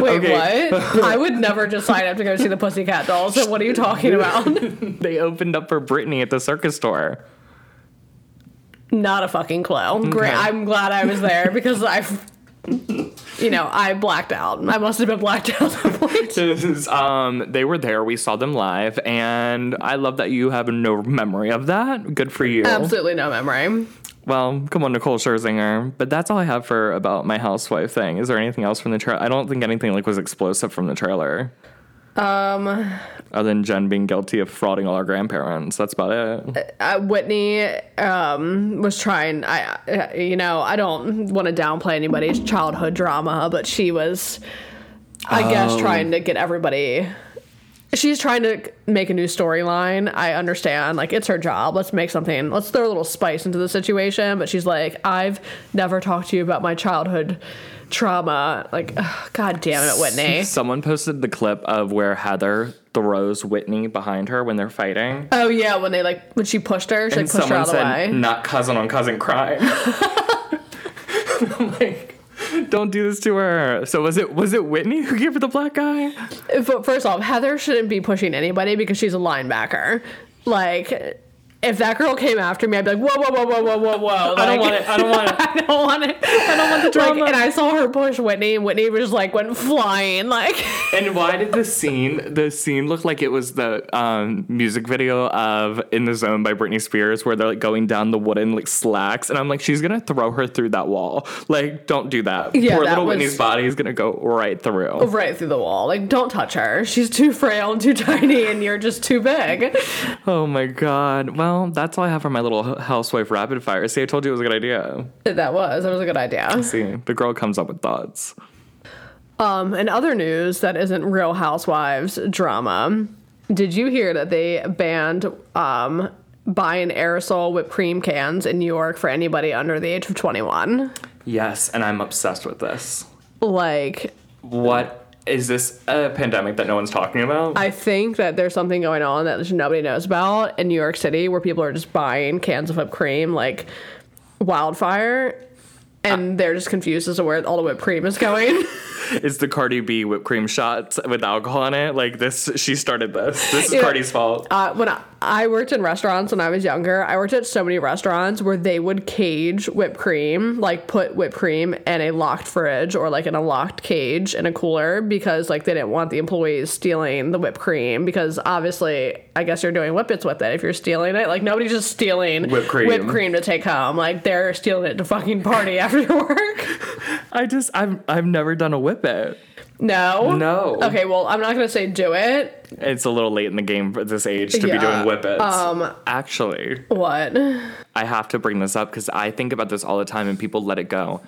Wait, Okay. what? I would never just sign up to go see the Pussycat Dolls. So what are you talking about? they opened up for Britney at the Circus tour. Not a fucking clue. Great. I'm glad I was there because I, you know, I blacked out. I must have been blacked out at that point. Is, um, they were there. We saw them live, and I love that you have no memory of that. Good for you. Absolutely no memory. Well, come on, Nicole Scherzinger. But that's all I have for about my housewife thing. Is there anything else from the trailer? I don't think anything like was explosive from the trailer. Um, Other than Jen being guilty of frauding all our grandparents. That's about it. uh, Whitney um, was trying. I, uh, you know, I don't want to downplay anybody's childhood drama, but she was, I guess, Oh. trying to get everybody. She's trying to make a new storyline. I understand, like it's her job. Let's make something. Let's throw a little spice into the situation. But she's like, I've never talked to you about my childhood trauma. Like, ugh, god damn it, Whitney. Someone posted the clip of where Heather throws Whitney behind her when they're fighting. Oh yeah, when they like when she pushed her, she like, pushed her out of the way. not cousin on cousin crime. I'm like, don't do this to her. So was it was it Whitney who gave her the black eye? F- First off, Heather shouldn't be pushing anybody because she's a linebacker. Like, if that girl came after me, I'd be like, whoa, whoa, whoa, whoa, whoa, whoa, whoa. I don't want it. I don't want it. I don't want it. I don't want the drama. Like, and I saw her push Whitney, and Whitney was like went flying. Like, And why did the scene the scene look like it was the um, music video of "In the Zone" by Britney Spears, where they're like going down the wooden like slacks, and I'm like, she's gonna throw her through that wall. Like, don't do that. Yeah, Poor that little was- Whitney's body is gonna go right through. right through the wall. Like, don't touch her. She's too frail and too tiny, and you're just too big. Oh my god. Well, that's all I have for my little housewife rapid fire. See, I told you it was a good idea. That was. That was a good idea. See, the girl comes up with thoughts. Um, in other news that isn't Real Housewives drama, did you hear that they banned um, buying aerosol whipped cream cans in New York for anybody under the age of 21? Yes, and I'm obsessed with this. Like, What is this a pandemic that no one's talking about? I think that there's something going on that nobody knows about in New York City where people are just buying cans of whipped cream like wildfire. And they're just confused as to where all the whipped cream is going. It's the Cardi B whipped cream shots with alcohol in it. Like this, she started this. This is Yeah. Cardi's fault. Uh, when I, I worked in restaurants when I was younger, I worked at so many restaurants where they would cage whipped cream, like put whipped cream in a locked fridge or like in a locked cage in a cooler because like they didn't want the employees stealing the whipped cream because obviously I guess you're doing whippets with it if you're stealing it. Like nobody's just stealing Whipped cream. whipped cream to take home. Like they're stealing it to fucking party after work. I just, I've, I've never done a whippet. No. No. Okay, well I'm not gonna say do it. It's a little late in the game at this age to be doing whippets. um, Actually, What? I have to bring this up because I think about this all the time and people let it go.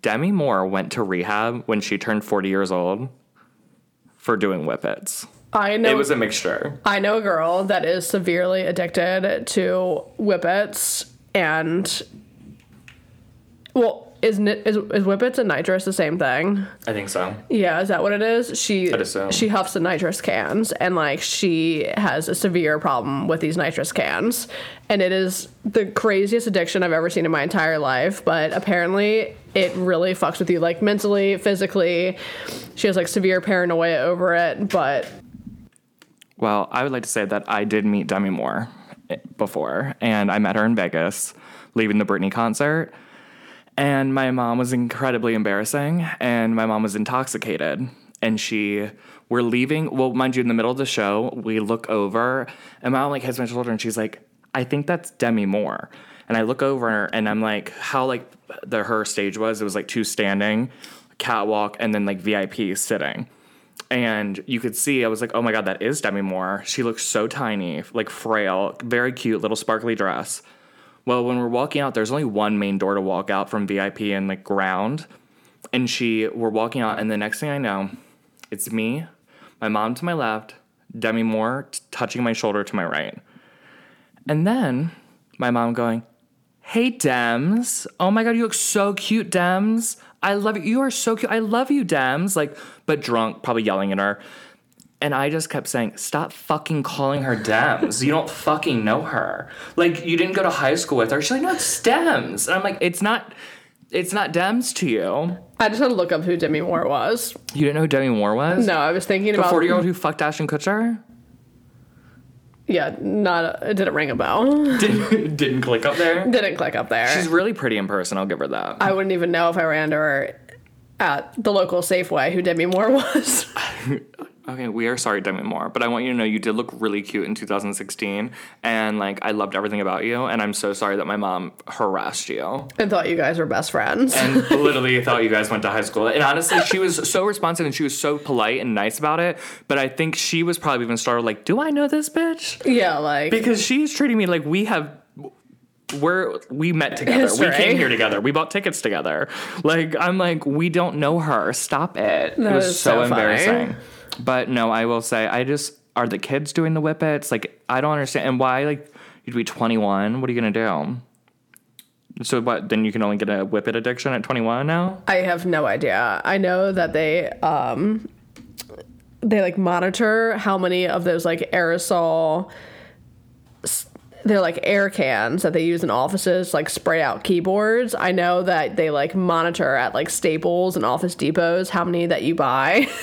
Demi Moore went to rehab when she turned 40 years old for doing whippets. I know It was a mixture. I know a girl that is severely addicted to whippets and well, is ni- is is whippets and nitrous the same thing? I think so. Yeah, is that what it is? She I'd assume. she huffs the nitrous cans and like she has a severe problem with these nitrous cans. And it is the craziest addiction I've ever seen in my entire life, but apparently it really fucks with you like mentally, physically. She has like severe paranoia over it, but Well, I would like to say that I did meet Demi Moore before, and I met her in Vegas. leaving the Britney concert. And my mom was incredibly embarrassing, and my mom was intoxicated. And she, we're leaving. Well, mind you, in the middle of the show, we look over, and my mom like hits my shoulder, and she's like, "I think that's Demi Moore." And I look over, and I'm like, how like the her stage was. It was like two standing, catwalk, and then like VIP sitting. And you could see, I was like, oh my god, that is Demi Moore. She looks so tiny, like frail, very cute, little sparkly dress. Well, when we're walking out, there's only one main door to walk out from VIP and like ground. And she, we're walking out, and the next thing I know, it's me, my mom to my left, Demi Moore t- touching my shoulder to my right. And then my mom going, Hey, Dems. Oh my God, you look so cute, Dems. I love you. You are so cute. I love you, Dems. Like, but drunk, probably yelling at her. And I just kept saying, stop fucking calling her Dems. You don't fucking know her. Like, you didn't go to high school with her. She's like, no, it's Dems. And I'm like, it's not, it's not Dems to you. I just had to look up who Demi Moore was. You didn't know who Demi Moore was? No, I was thinking The about 40 year old who fucked Ashton Kutcher? Yeah, not it didn't ring a bell. Didn't, didn't click up there? didn't click up there. She's really pretty in person, I'll give her that. I wouldn't even know if I ran into her at the local Safeway who Demi Moore was. Okay, we are sorry, Demi Moore, but I want you to know you did look really cute in 2016, and like I loved everything about you, and I'm so sorry that my mom harassed you and thought you guys were best friends. and literally thought you guys went to high school. And honestly, she was so responsive and she was so polite and nice about it, but I think she was probably even started like, "Do I know this bitch?" yeah, like Because she's treating me like we have. We're we met together. History. We came here together. We bought tickets together. Like I'm like we don't know her. Stop it. That it was so, so embarrassing. But no, I will say I just are the kids doing the whippets. Like I don't understand and why like you'd be 21. What are you gonna do? So what? Then you can only get a whippet addiction at 21 now. I have no idea. I know that they um they like monitor how many of those like aerosol they're like air cans that they use in offices like spray out keyboards. I know that they like monitor at like Staples and Office Depots how many that you buy.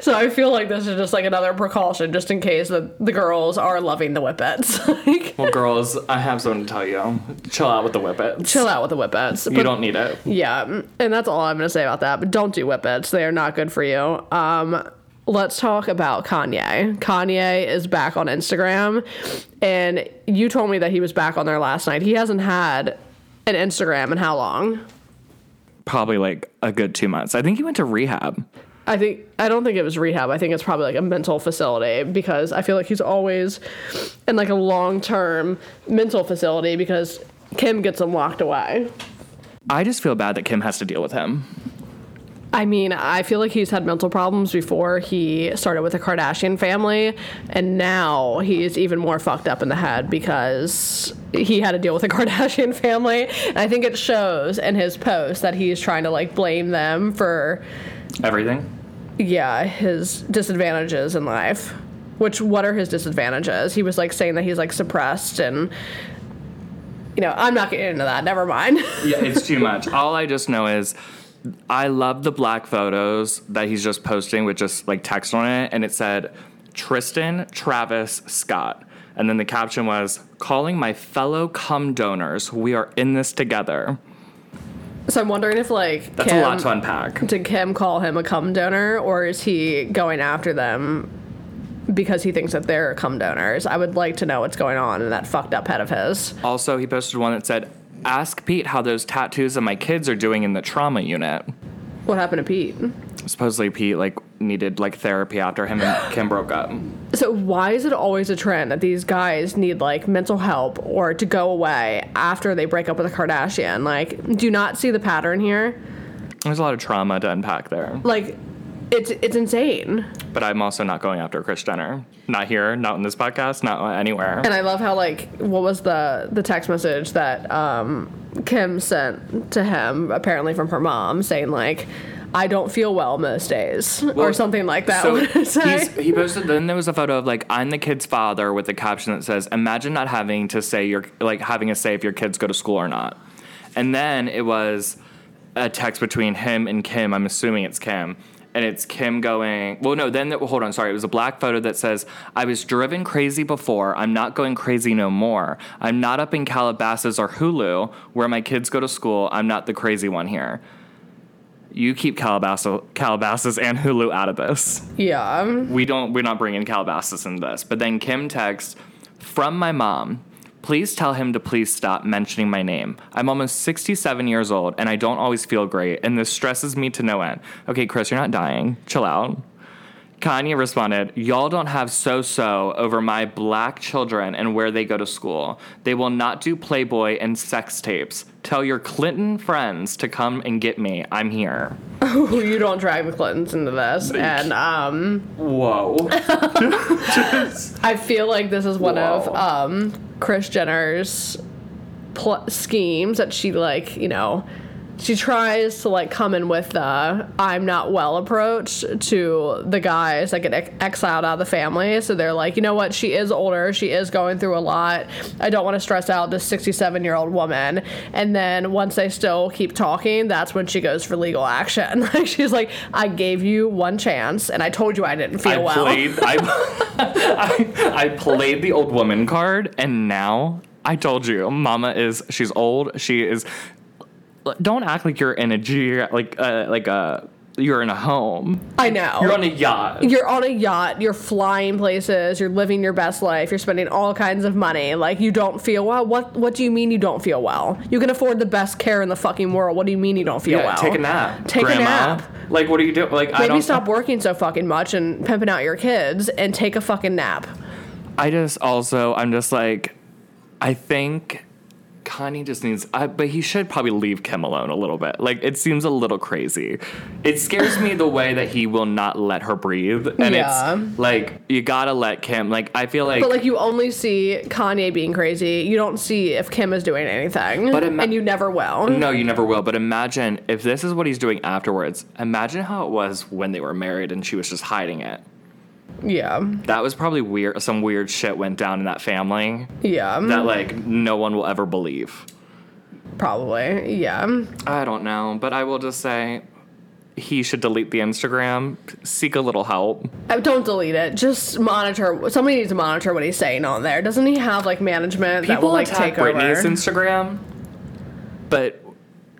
so I feel like this is just like another precaution just in case that the girls are loving the whippets. like Well, girls, I have something to tell you. Chill out with the whippets. chill out with the whippets. You don't need it. Yeah, and that's all I'm gonna say about that. But don't do whippets; they are not good for you. Um, let's talk about Kanye. Kanye is back on Instagram, and you told me that he was back on there last night. He hasn't had an Instagram in how long? Probably like a good two months. I think he went to rehab. I think I don't think it was rehab. I think it's probably like a mental facility because I feel like he's always in like a long term mental facility because Kim gets him locked away. I just feel bad that Kim has to deal with him. I mean, I feel like he's had mental problems before he started with the Kardashian family, and now he's even more fucked up in the head because he had to deal with the Kardashian family. And I think it shows in his post that he's trying to like blame them for, Everything. yeah, his disadvantages in life. Which, what are his disadvantages? He was like saying that he's like suppressed and. You know, I'm not getting into that. Never mind. Yeah, it's too much. All I just know is I love the black photos that he's just posting with just like text on it, and it said Tristan, Travis, Scott. And then the caption was calling my fellow cum donors. We are in this together. So I'm wondering if like That's Kim, a lot to unpack. Did Kim call him a cum donor, or is he going after them because he thinks that they're cum donors? I would like to know what's going on in that fucked up head of his. Also, he posted one that said, Ask Pete how those tattoos of my kids are doing in the trauma unit. What happened to Pete? Supposedly, Pete like needed like therapy after him and Kim broke up. So why is it always a trend that these guys need like mental help or to go away after they break up with a Kardashian? Like, do you not see the pattern here? There's a lot of trauma to unpack there. Like, it's it's insane. But I'm also not going after Kris Jenner. Not here, not in this podcast, not anywhere. And I love how like what was the the text message that um, Kim sent to him apparently from her mom saying like I don't feel well most days or something like that. So would it say? he's, he posted. Then there was a photo of like I'm the kid's father with the caption that says, "Imagine not having to say your like having a say if your kids go to school or not." And then it was a text between him and Kim. I'm assuming it's Kim, and it's Kim going. Well, no, then hold on, sorry. It was a black photo that says, "I was driven crazy before. I'm not going crazy no more. I'm not up in Calabasas or Hulu where my kids go to school. I'm not the crazy one here." You keep Calabasas, Calabasas and Hulu out of this. Yeah. We don't. We're not bringing Calabasas into this. But then Kim texts from my mom. Please tell him to please stop mentioning my name. I'm almost 67 years old and I don't always feel great, and this stresses me to no end. Okay, Kris, you're not dying. Chill out. Kanye responded, Y'all don't have so so over my black children and where they go to school. They will not do Playboy and sex tapes. Tell your Clinton friends to come and get me. I'm here. Oh, you don't drag the Clintons into this. And um Whoa. I feel like this is one of um Kris Jenner's pl- schemes that she like, you know, she tries to like come in with the I'm not well approach to the guys that get ex- exiled out of the family. So they're like, you know what? She is older. She is going through a lot. I don't want to stress out this 67 year old woman. And then once they still keep talking, that's when she goes for legal action. Like she's like, I gave you one chance, and I told you I didn't feel I well. played I, I I played the old woman card and now I told you mama is she's old she is don't act like you're in a G like uh, like a you're in a home I know. you're on a yacht you're on a yacht, you're flying places, you're living your best life, you're spending all kinds of money. Like you don't feel well. What what do you mean you don't feel well? You can afford the best care in the fucking world. What do you mean you don't feel yeah, well? take a nap Take a nap. like what are you doing like I Maybe don't stop working so fucking much and pimping out your kids and take a fucking nap. I just also I'm just like I think Kanye just needs, I, but he should probably leave Kim alone a little bit. Like it seems a little crazy. It scares me the way that he will not let her breathe, and Yeah. it's like you gotta let Kim. Like I feel like, But like you only see Kanye being crazy. You don't see if Kim is doing anything. But ima- and you never will. no, you never will. But imagine if this is what he's doing afterwards. Imagine how it was when they were married and she was just hiding it. Yeah. That was probably weird. Some weird shit went down in that family Yeah. that like no one will ever believe. probably. Yeah. I don't know, but I will just say he should delete the Instagram, seek a little help. Uh, Don't delete it. Just monitor. Somebody needs to monitor what he's saying on there. Doesn't he have like management that People will like attack take Britney's over? Instagram, but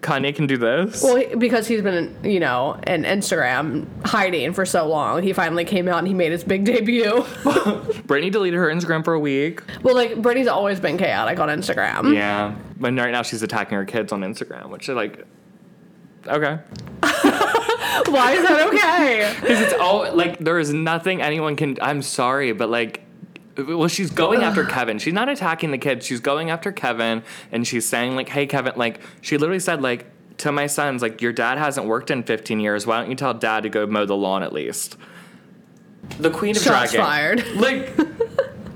Kanye can do this. well, he- because he's been, you know, in Instagram hiding for so long, he finally came out and he made his big debut. Britney deleted her Instagram for a week. well, like Britney's always been chaotic on Instagram. Yeah, but right now she's attacking her kids on Instagram, which is like, okay, Why is that okay? because it's all like there is nothing anyone can. I'm sorry, but like. Well, she's going after Kevin. She's not attacking the kids. She's going after Kevin, and she's saying like, "Hey, Kevin!" Like she literally said like to my sons, like, "Your dad hasn't worked in 15 years. Why don't you tell dad to go mow the lawn at least?" The queen of Shots dragging. fired. Like,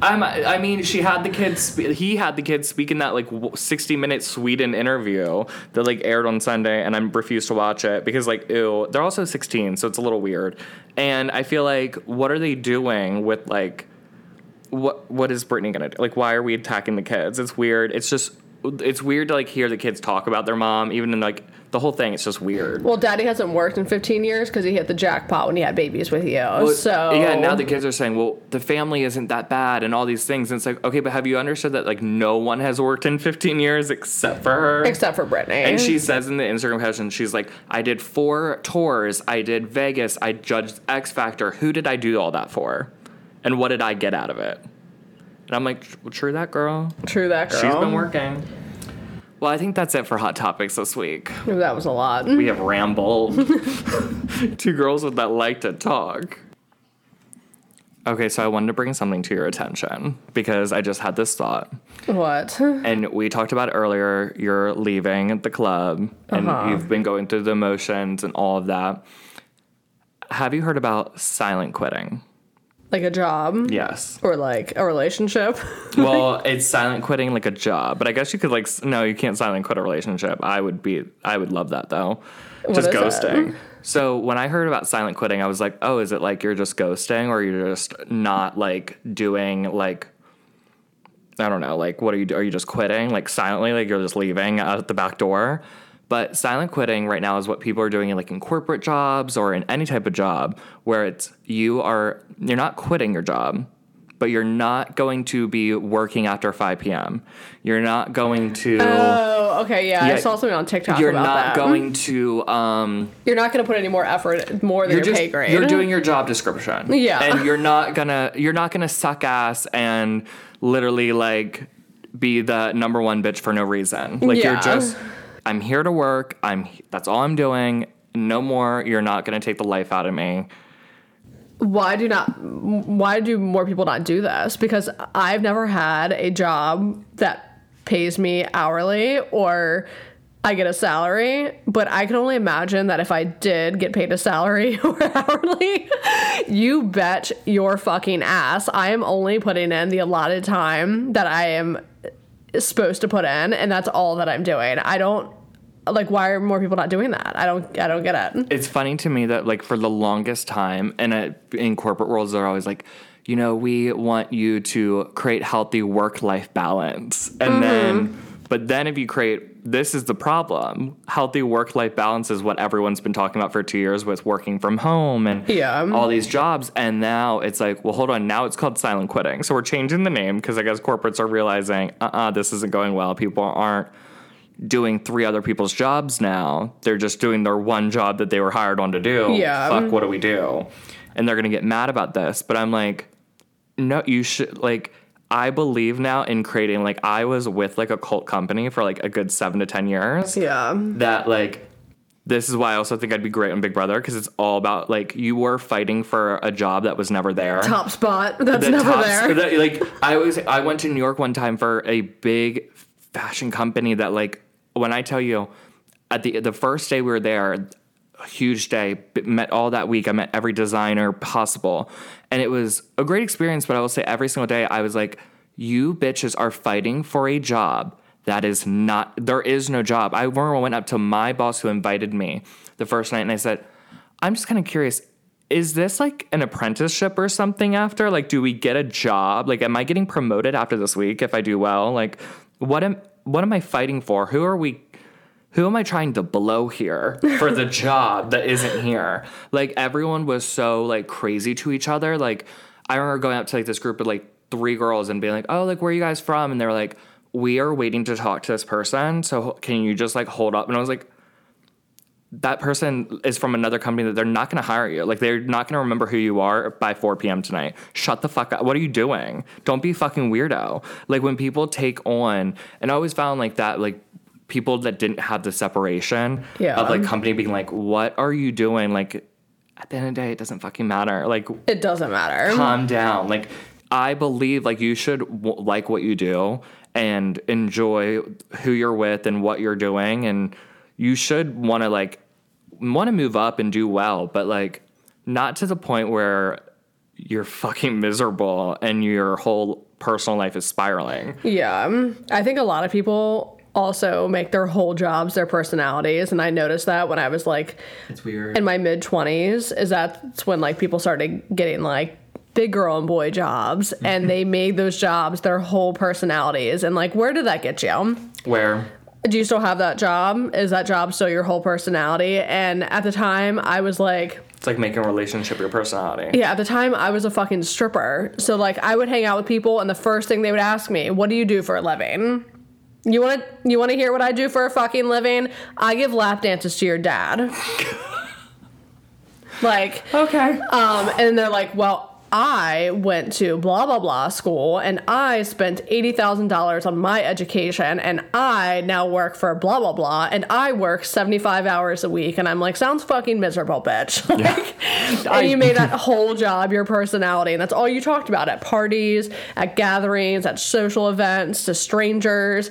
I'm, I mean, she had the kids. He had the kids speak in that like 60 minute Sweden interview that like aired on Sunday, and I refused to watch it because like, ew. They're also 16, so it's a little weird. And I feel like, what are they doing with like, what what is Britney gonna do? Like, why are we attacking the kids? It's weird. It's just. It's weird to like hear the kids talk about their mom, even in like the whole thing. It's just weird. Well, Daddy hasn't worked in 15 years because he hit the jackpot when he had babies with you. Well, so yeah, now the kids are saying, "Well, the family isn't that bad," and all these things. And it's like, okay, but have you understood that like no one has worked in 15 years except for her? except for Britney. and she says in the Instagram caption, she's like, "I did four tours. I did Vegas. I judged X Factor. Who did I do all that for? And what did I get out of it?" And I'm like, "True that, girl. True that girl. She's been working." Well, I think that's it for hot topics this week. That was a lot. We have rambled. Two girls with that like to talk. Okay, so I wanted to bring something to your attention because I just had this thought. What? And we talked about earlier, you're leaving the club and Uh-huh. you've been going through the emotions and all of that. Have you heard about silent quitting? Like a job? Yes. Or like a relationship? Well, it's silent quitting like a job, but I guess you could like no, you can't silent quit a relationship. I would be I would love that though. just is it? ghosting. So when I heard about silent quitting, I was like, "Oh, is it like you're just ghosting or you're just not like doing like I don't know, like what are you are you just quitting like silently like you're just leaving out the back door?" But silent quitting right now is what people are doing in like in corporate jobs or in any type of job where it's you are you're not quitting your job, but you're not going to be working after 5 p.m. You're not going to Oh, okay, yeah, I saw something on TikTok you're not that. going to um You're not going to put any more effort, more than your just pay grade. you're doing your job description. Yeah. And you're not gonna you're not gonna suck ass and literally like be the number one bitch for no reason. Like you're just I'm here to work. I'm that's all I'm doing. No more. You're not gonna take the life out of me. why do not why do more people not do this because i've never had a job that pays me hourly or i get a salary but i can only imagine that if i did get paid a salary or hourly you bet your fucking ass i am only putting in the allotted time that i am supposed to put in and that's all that i'm doing i don't like why are more people not doing that i don't i don't get it It's funny to me that like for the longest time, and in corporate worlds, they're always like, you know, we want you to create healthy work life balance, and Mm-hmm. then. But then, if you create, this is the problem. Healthy work life balance is what everyone's been talking about for two years with working from home and Yeah. all these jobs. And now it's like, well, hold on. Now it's called silent quitting. So we're changing the name because I guess corporates are realizing, uh uh this isn't going well. People aren't doing three other people's jobs now. They're just doing their one job that they were hired on to do. Yeah. Fuck, what do we do? And they're going to get mad about this. But I'm like, no, you should, like, I believe now in creating, like, I was with, like, a cult company for, like, a good seven to 10 years. yeah That, like, this is why I also think I'd be great on Big Brother because it's all about, like, you were fighting for a job that was never there top spot that's the never there that, like I was I went to New York one time for a big fashion company that like when I tell you at the the first day we were there huge day met all that week I met every designer possible. And it was a great experience but I will say every single day I was like you bitches are fighting for a job that is not there is no job. I remember I went up to my boss who invited me the first night and I said I'm just kind of curious is this like an apprenticeship or something after? Like do we get a job? Like am i getting promoted after this week if i do well? Like what am what am i fighting for? Who are we who am i trying to blow here for the job that isn't here? Like everyone was so like crazy to each other. Like i remember going up to like this group of like three girls and being like oh like where are you guys from? And they were like we are waiting to talk to this person. So can you just like hold up? And i was like that person is from another company that they're not going to hire you. Like they're not going to remember who you are by 4 p.m. tonight. Shut the fuck up. What are you doing? Don't be fucking weirdo. Like when people take on, and I always found like that, like people that didn't have the separation Yeah. of like company being like, what are you doing? Like at the end of the day, it doesn't fucking matter. Like it doesn't matter calm down. Like I believe like you should w- like what you do and enjoy who you're with and what you're doing and you should want to like want to move up and do well, but like not to the point where you're fucking miserable and your whole personal life is spiraling. Yeah. Um, I think a lot of people also make their whole jobs their personalities. And I noticed that when I was like It's weird. in my mid 20s, is that's when like people started getting like big girl and boy jobs and they made those jobs their whole personalities. And like, where did that get you? Where Do you still have that job? Is that job still your whole personality? And at the time, I was like, it's like making a relationship your personality. Yeah, at the time I was a fucking stripper. So like I would hang out with people and the first thing they would ask me, "What do you do for a living?" You want to you want to hear what I do for a fucking living? I give lap dances to your dad. like Okay. um and they're like, "Well, I went to blah blah blah school and I spent $80,000 on my education and I now work for blah blah blah and I work 75 hours a week." And I'm like, "Sounds fucking miserable, bitch." like and you made that whole job your personality and that's all you talked about at parties at gatherings at social events to strangers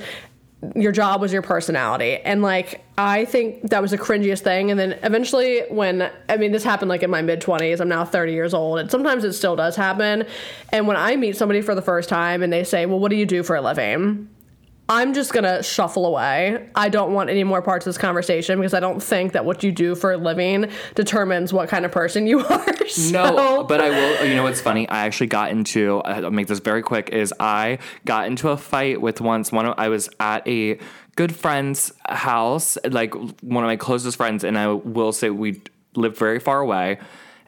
your job was your personality. And like i think that was the cringiest thing. And then eventually when i mean this happened like in my mid 20s i'm now 30 years old. And sometimes it still does happen. And when i meet somebody for the first time and they say well what do you do for a living I'm just gonna shuffle away. I don't want any more parts of this conversation because I don't think that what you do for a living determines what kind of person you are. No, but I will. You know what's funny? I actually got into. I'll make this very quick. Is I got into a fight with once one. Of, I was at a good friend's house, like one of my closest friends, and I will say we live very far away.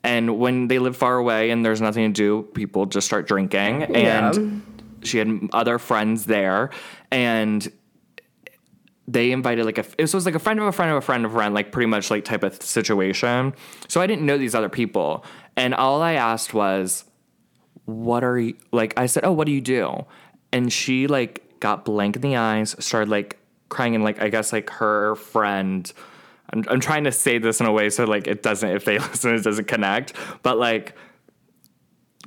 And when they live far away and there's nothing to do, people just start drinking. And Yeah. she had other friends there, and they invited like a this was like a friend of a friend of a friend of a friend like pretty much like type of situation. So i didn't know these other people. And all i asked was what are you like i said oh what do you do? And she like got blank in the eyes started like crying and like i guess like her friend I'm, I'm trying to say this in a way so like it doesn't if they listen it doesn't connect but like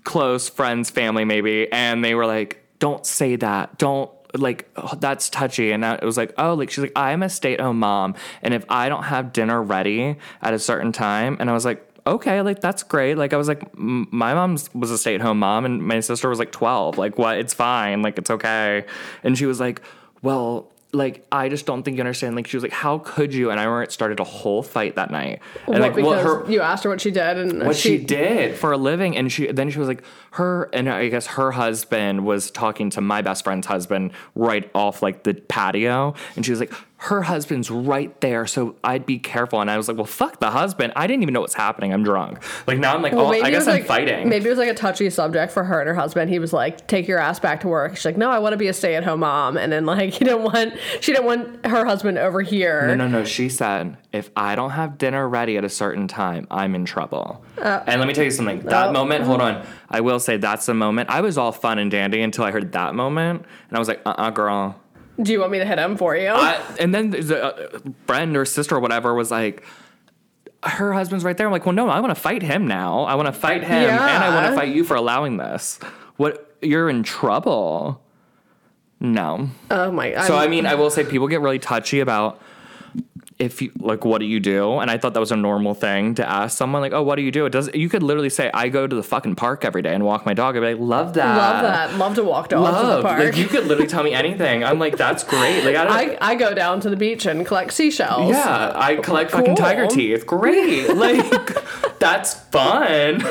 close friends, family maybe, and they were like, "Don't say that. Don't like oh, that's touchy." And I- it was like, "Oh, like she's like, I'm a stay-at-home mom, and if I don't have dinner ready at a certain time," and I was like. Okay, like that's great. Like I was like, m- my mom was a stay-at-home mom, and my sister was like twelve. Like what? It's fine. Like it's okay. And she was like, well, like I just don't think you understand. Like she was like, how could you? And I remember it started a whole fight that night. And what, like because what her you asked her what she did and what she, did for a living and she then she was like her and i guess her husband was talking to my best friend's husband right off like the patio and she was like her husband's right there so i'd be careful and i was like well fuck the husband i didn't even know what's happening i'm drunk like now i'm like Well, oh i guess i'm like, fighting Maybe it was like a touchy subject for her and her husband. He was like, "Take your ass back to work." She's like, "No, I want to be a stay-at-home mom." And then like he didn't want she didn't want her husband over here. No, no, no. She said, if I don't have dinner ready at a certain time, I'm in trouble. Uh, and let me tell you something. That oh. moment, hold on. I will say that's the moment. I was all fun and dandy until I heard that moment. And I was like, uh uh girl. Do you want me to hit him for you? I, and then the uh, friend or sister or whatever was like, her husband's right there. I'm like, well, no, I want to fight him now. I want to fight him, and I want to fight you for allowing this. What? You're in trouble. No. oh my! So I I'm- mean, I will say people get really touchy about if you like what do you do, and I thought that was a normal thing to ask someone like, oh, what do you do? It does. You could literally say, I go to the fucking park every day and walk my dog. I'd be like, love that, love that. Love to walk dogs to the love. park. Like you could literally tell me anything. I'm like, that's great. Like I don't. I, I go down to the beach and collect seashells. yeah, I collect fucking tiger teeth. Great. Like that's fun.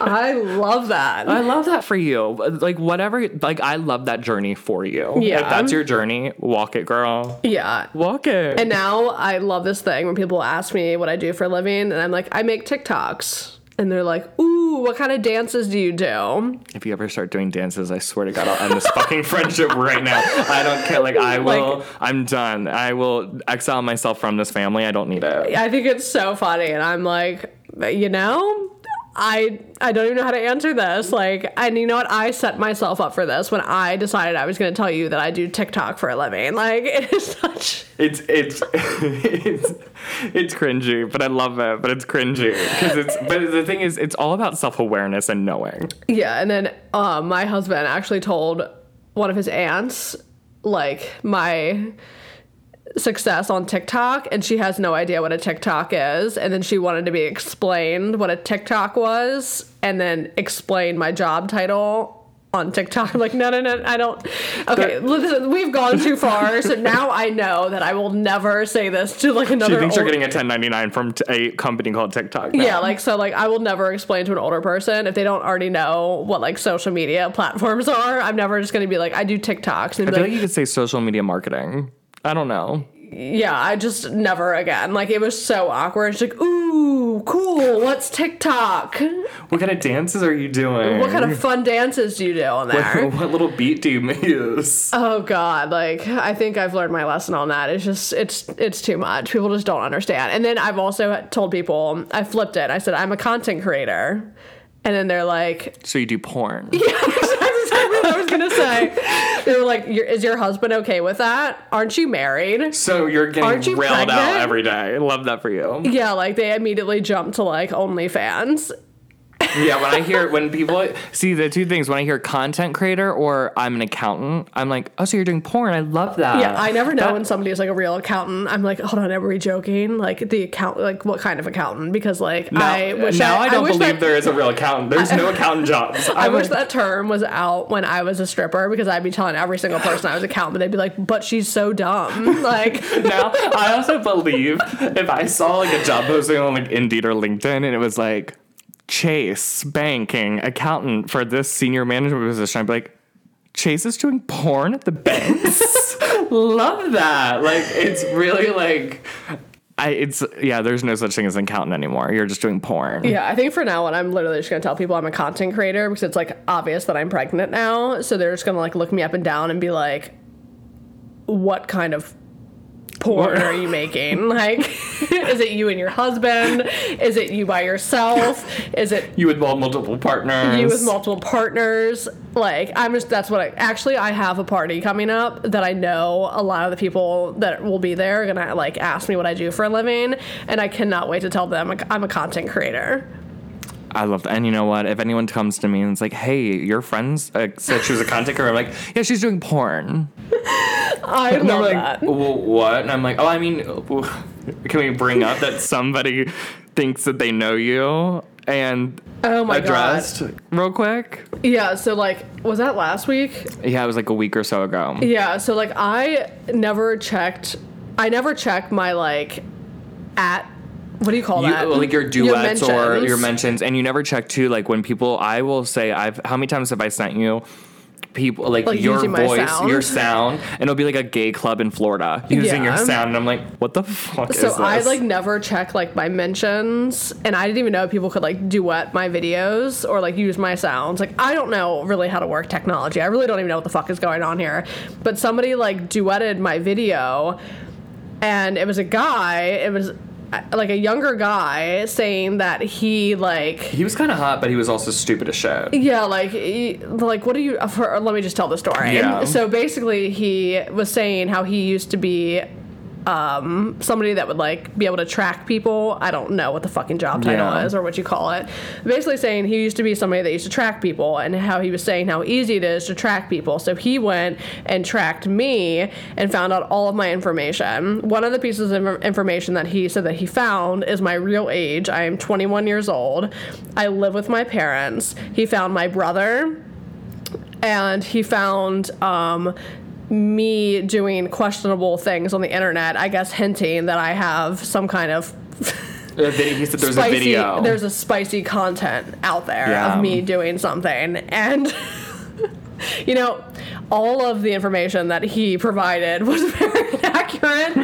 I love that. I love that for you. Like whatever. Like I love that journey for you. Yeah. If that's your journey, walk it, girl. yeah. Walk it. And now I love this thing when people ask me what I do for a living, and I'm like, I make TikToks. And they're like, ooh, what kind of dances do you do? If you ever start doing dances, I swear to God, I'll end this fucking friendship right now. I don't care. Like, I will. Like- I'm done. I will exile myself from this family. I don't need it. I think it's so funny. And I'm like, you know, I I don't even know how to answer this. Like, and you know what? I set myself up for this when I decided I was going to tell you that I do TikTok for a living. Like, it is such. It's it's it's it's cringy, but I love it. But it's cringy because it's. But the thing is, it's all about self awareness and knowing. Yeah, and then um, my husband actually told one of his aunts like my success on TikTok, and she has no idea what a TikTok is. And then she wanted to be explained what a TikTok was, and then explain my job title on TikTok. I'm like, no, no, no, I don't. Okay, listen, we've gone too far, so now I know that I will never say this to like another. She thinks you're getting a 1099 from t- a company called TikTok. now. yeah, like so like I will never explain to an older person if they don't already know what like social media platforms are. I'm never just gonna be like, I do TikToks and I feel like, like you could say social media marketing. I don't know. yeah, I just never again. Like it was so awkward. She's like, ooh, cool, what's TikTok? What kind of dances are you doing? What kind of fun dances do you do on there? what little beat do you use? Oh god, like I think I've learned my lesson on that. It's just it's it's too much. People just don't understand. And then I've also told people I flipped it. I said I'm a content creator. And then they're like, So you do porn. That's exactly what I was gonna say. They were like, "Is your husband okay with that? Aren't you married?" So you're getting you railed out every day. I love that for you. Yeah, like they immediately jumped to like OnlyFans. Yeah, when I hear when people see the two things, when I hear content creator or I'm an accountant, I'm like, oh, so you're doing porn? I love that. Yeah, I never know That- when somebody is like a real accountant. I'm like, hold on, are we joking? Like the account, like what kind of accountant? Because like Now, I uh, wish now I, don't wish believe that, there is a real accountant. There's no accountant jobs. I wish would- that term was out when I was a stripper because I'd be telling every single person I was a accountant. They'd be like, "But she's so dumb." Like, now I also believe if I saw like a job posting on like Indeed or LinkedIn and it was like Chase banking accountant for this senior management position, I'd be like, Chase is doing porn at the banks. love that. Like it's really like I it's yeah, there's no such thing as an accountant anymore. You're just doing porn. Yeah, I think for now on, I'm literally just gonna tell people I'm a content creator because it's like obvious that I'm pregnant now. So they're just gonna like look me up and down and be like, "What kind of porn are you making? Like, is it you and your husband? Is it you by yourself? Is it You with multiple partners. you with multiple partners. Like I'm just that's what I actually I have a party coming up that I know a lot of the people that will be there are gonna like ask me what I do for a living, and I cannot wait to tell them I'm a content creator. I love that. And you know what? If anyone comes to me and it's like, "Hey, your friends uh, said she was a content creator," I'm like, "Yeah, she's doing porn." I And love like, that. well, what? And I'm like, oh, I mean, can we bring up that somebody thinks that they know you and Oh my addressed real quick? Yeah. So like, was that last week? Yeah, it was like a week or so ago. Yeah. So like, I never checked. I never checked my like at. What do you call You, that? like your duets or your mentions, and you never check too. Like when people, I will say, I've how many times have I sent you people like, Like your voice, sound? your sound, and it'll be like a gay club in Florida using Yeah. your sound, and I'm like, what the fuck So is this? I like never check like my mentions, and I didn't even know people could like duet my videos or like use my sounds. Like I don't know really how to work technology. I really don't even know what the fuck is going on here. But somebody like duetted my video, and it was a guy. It was like a younger guy saying that he like he was kind of hot, but he was also stupid as shit. yeah, like, he- like, what do you? For, let me just tell the story. Yeah. And so basically, he was saying how he used to be um, somebody that would like be able to track people. I don't know what the fucking job title Yeah. is or what you call it. Basically, saying he used to be somebody that used to track people, and how he was saying how easy it is to track people. So he went and tracked me and found out all of my information. One of the pieces of information that he said that he found is my real age. I am 21 years old. I live with my parents. He found my brother and he found um, me doing questionable things on the internet. I guess hinting that I have some kind of He said there was spicy. a video. There's a spicy content out there Yeah. of me doing something, and you know, all of the information that he provided was very accurate.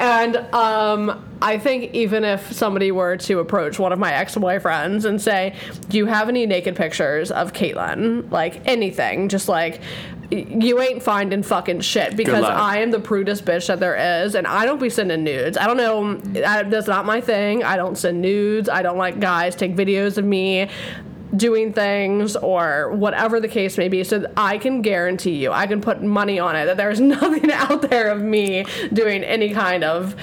And um, I think even if somebody were to approach one of my ex boyfriends and say, "Do you have any naked pictures of Katelyn? Like anything, just like." You ain't finding fucking shit because. I am the prudest bitch that there is, and I don't be sending nudes. I don't know. I, that's not my thing. I don't send nudes. I don't like guys take videos of me doing things or whatever the case may be. So I can guarantee you, I can put money on it that there's nothing out there of me doing any kind of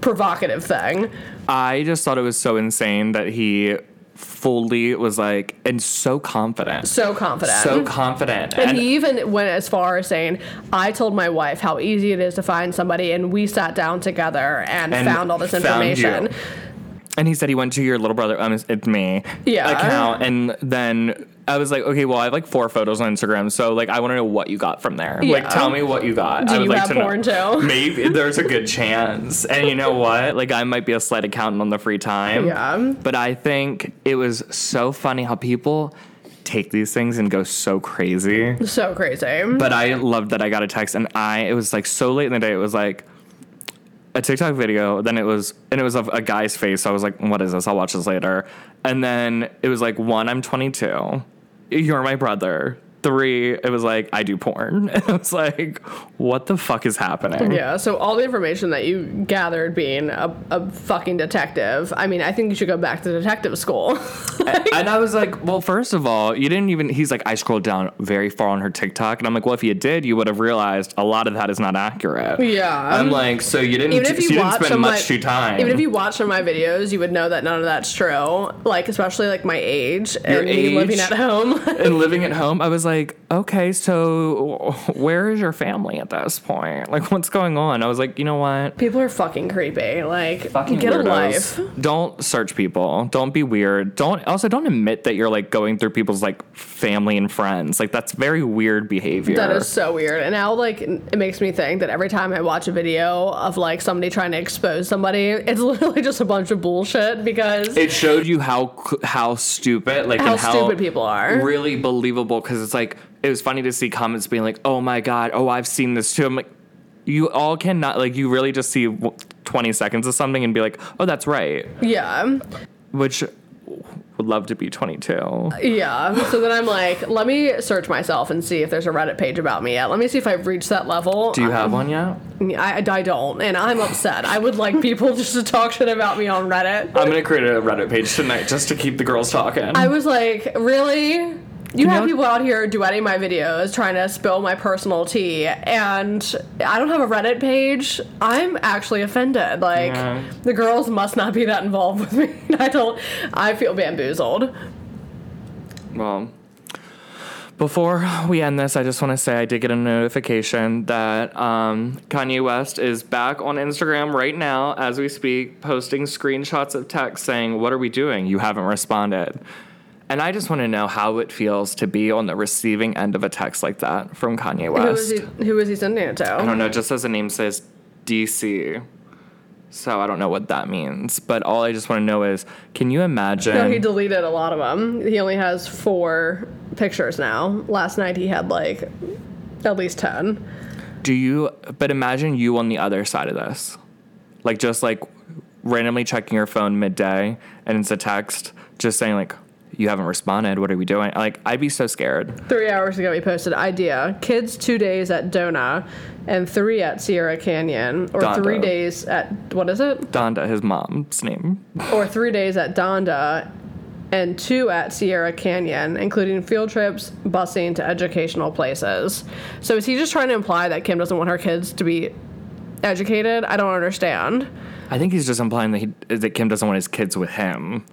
provocative thing. I just thought it was so insane that he fully was like and so confident. So confident. So confident. And he even went as far as saying, I told my wife how easy it is to find somebody, and we sat down together and, And found all this information. and he said he went to your little brother, um, it's- it's me, Yeah. account, and then I was like, okay, well, I have like four photos on Instagram, so like I want to know what you got from there. Like, tell me what you got. Do I would you like have to know. porn too? Maybe there's a good chance, and you know what? Like, I might be a slight accountant on the free time. Yeah. But I think it was so funny how people take these things and go so crazy. So crazy. But I loved that I got a text and I it was like so late in the day. It was like a TikTok video. Then it was and it was of a guy's face. So I was like, what is this? I'll watch this later. And then it was like one, I'm 22. You're my brother. Three, it was like I do porn. And I was like, what the fuck is happening? Yeah, so all the information that you gathered being a, a fucking detective, I mean, I think you should go back to detective school. and I was like, well, first of all, you didn't even. He's like, I scrolled down very far on her TikTok, and I'm like, well, if you did, you would have realized a lot of that is not accurate. Yeah. I'm like, so you didn't. even if you, so you didn't spend much my, time. even if you watch some of my videos, you would know that none of that's true. Like, especially like my age and me living at home. and living at home, I was like, okay, so where is your family at this point? Like, what's going on? I was like, you know what? People are fucking creepy. Like, Fucking get weirdos. a life. Don't search people. Don't be weird. Don't also don't admit that you're like going through people's like family and friends. Like that's very weird behavior. That is so weird. And now, like, it makes me think that every time I watch a video of like somebody trying to expose somebody, it's literally just a bunch of bullshit because it showed you how how stupid like how and how stupid people are. really believable because it's like it was funny to see comments being like oh my god oh i've seen this too i'm like you all cannot like you really just see 20 seconds of something and be like, "Oh, that's right." Yeah. Which would love to be 22. Yeah. So then I'm like, let me search myself and see if there's a Reddit page about me yet. Let me see if I've reached that level. Do you have um, one yet? I, I don't, and I'm upset. I would like people just to talk shit about me on Reddit. I'm going to create a Reddit page tonight just to keep the girls talking. I was like, really? You have know- people out here duetting my videos, trying to spill my personal tea, and I don't have a Reddit page. I'm actually offended. Like, Yeah. the girls must not be that involved with me. I don't. I feel bamboozled. Well, before we end this, I just want to say I did get a notification that um, Kanye West is back on Instagram right now as we speak, posting screenshots of text saying, What are we doing? You haven't responded. And I just want to know how it feels to be on the receiving end of a text like that from Kanye Who West. he? Who is he sending it to? I don't know, just as the name says DC. So I don't know what that means. But all I just want to know is can you imagine? No, he deleted a lot of them. He only has four pictures now. Last night he had like at least ten. Do you, but imagine you on the other side of this. Like just like randomly checking your phone midday and it's a text just saying like, you haven't responded. What are we doing? Like, I'd be so scared. Three hours ago, he posted idea: kids two days at Dona, and three at Sierra Canyon, or Donda. three days at what is it? Donda, his mom's name. Or three days at Donda, and two at Sierra Canyon, including field trips, busing to educational places. So is he just trying to imply that Kim doesn't want her kids to be educated? I don't understand. I think he's just implying that he that Kim doesn't want his kids with him.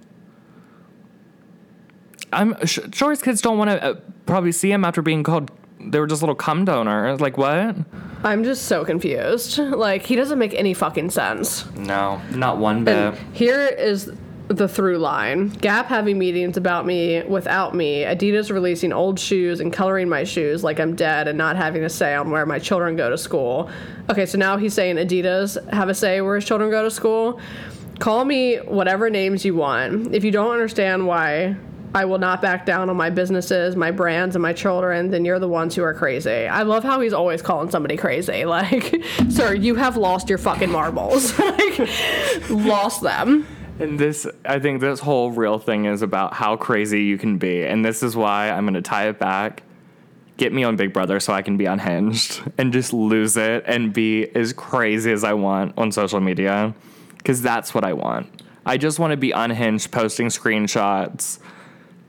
I'm sh- sure his kids don't want to uh, probably see him after being called. They were just little cum donors. Like what? I'm just so confused. Like he doesn't make any fucking sense. No, not one bit. And here is the through line Gap having meetings about me without me, Adidas releasing old shoes and coloring my shoes like I'm dead and not having a say on where my children go to school. Okay, so now he's saying Adidas have a say where his children go to school. Call me whatever names you want. If you don't understand why I will not back down on my businesses, my brands, and my children, then you're the ones who are crazy. I love how he's always calling somebody crazy. Like, sir, you have lost your fucking marbles. like, lost them. And this, I think this whole real thing is about how crazy you can be. And this is why I'm going to tie it back. Get me on Big Brother so I can be unhinged and just lose it and be as crazy as I want on social media. Because that's what I want. I just want to be unhinged, posting screenshots,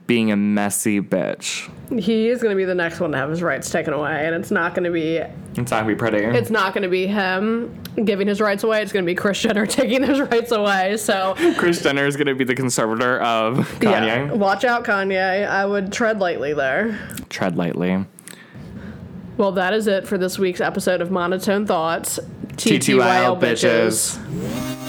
being a messy bitch. He is going to be the next one to have his rights taken away, and it's not going to be It's not gonna be pretty. it's not going to be him giving his rights away. It's going to be Kris Jenner taking his rights away. So Kris Jenner is gonna be the conservator of Kanye. yeah, watch out, Kanye. I would tread lightly there. Tread lightly. Well, that is it for this week's episode of Monotone Thoughts. TTYL bitches.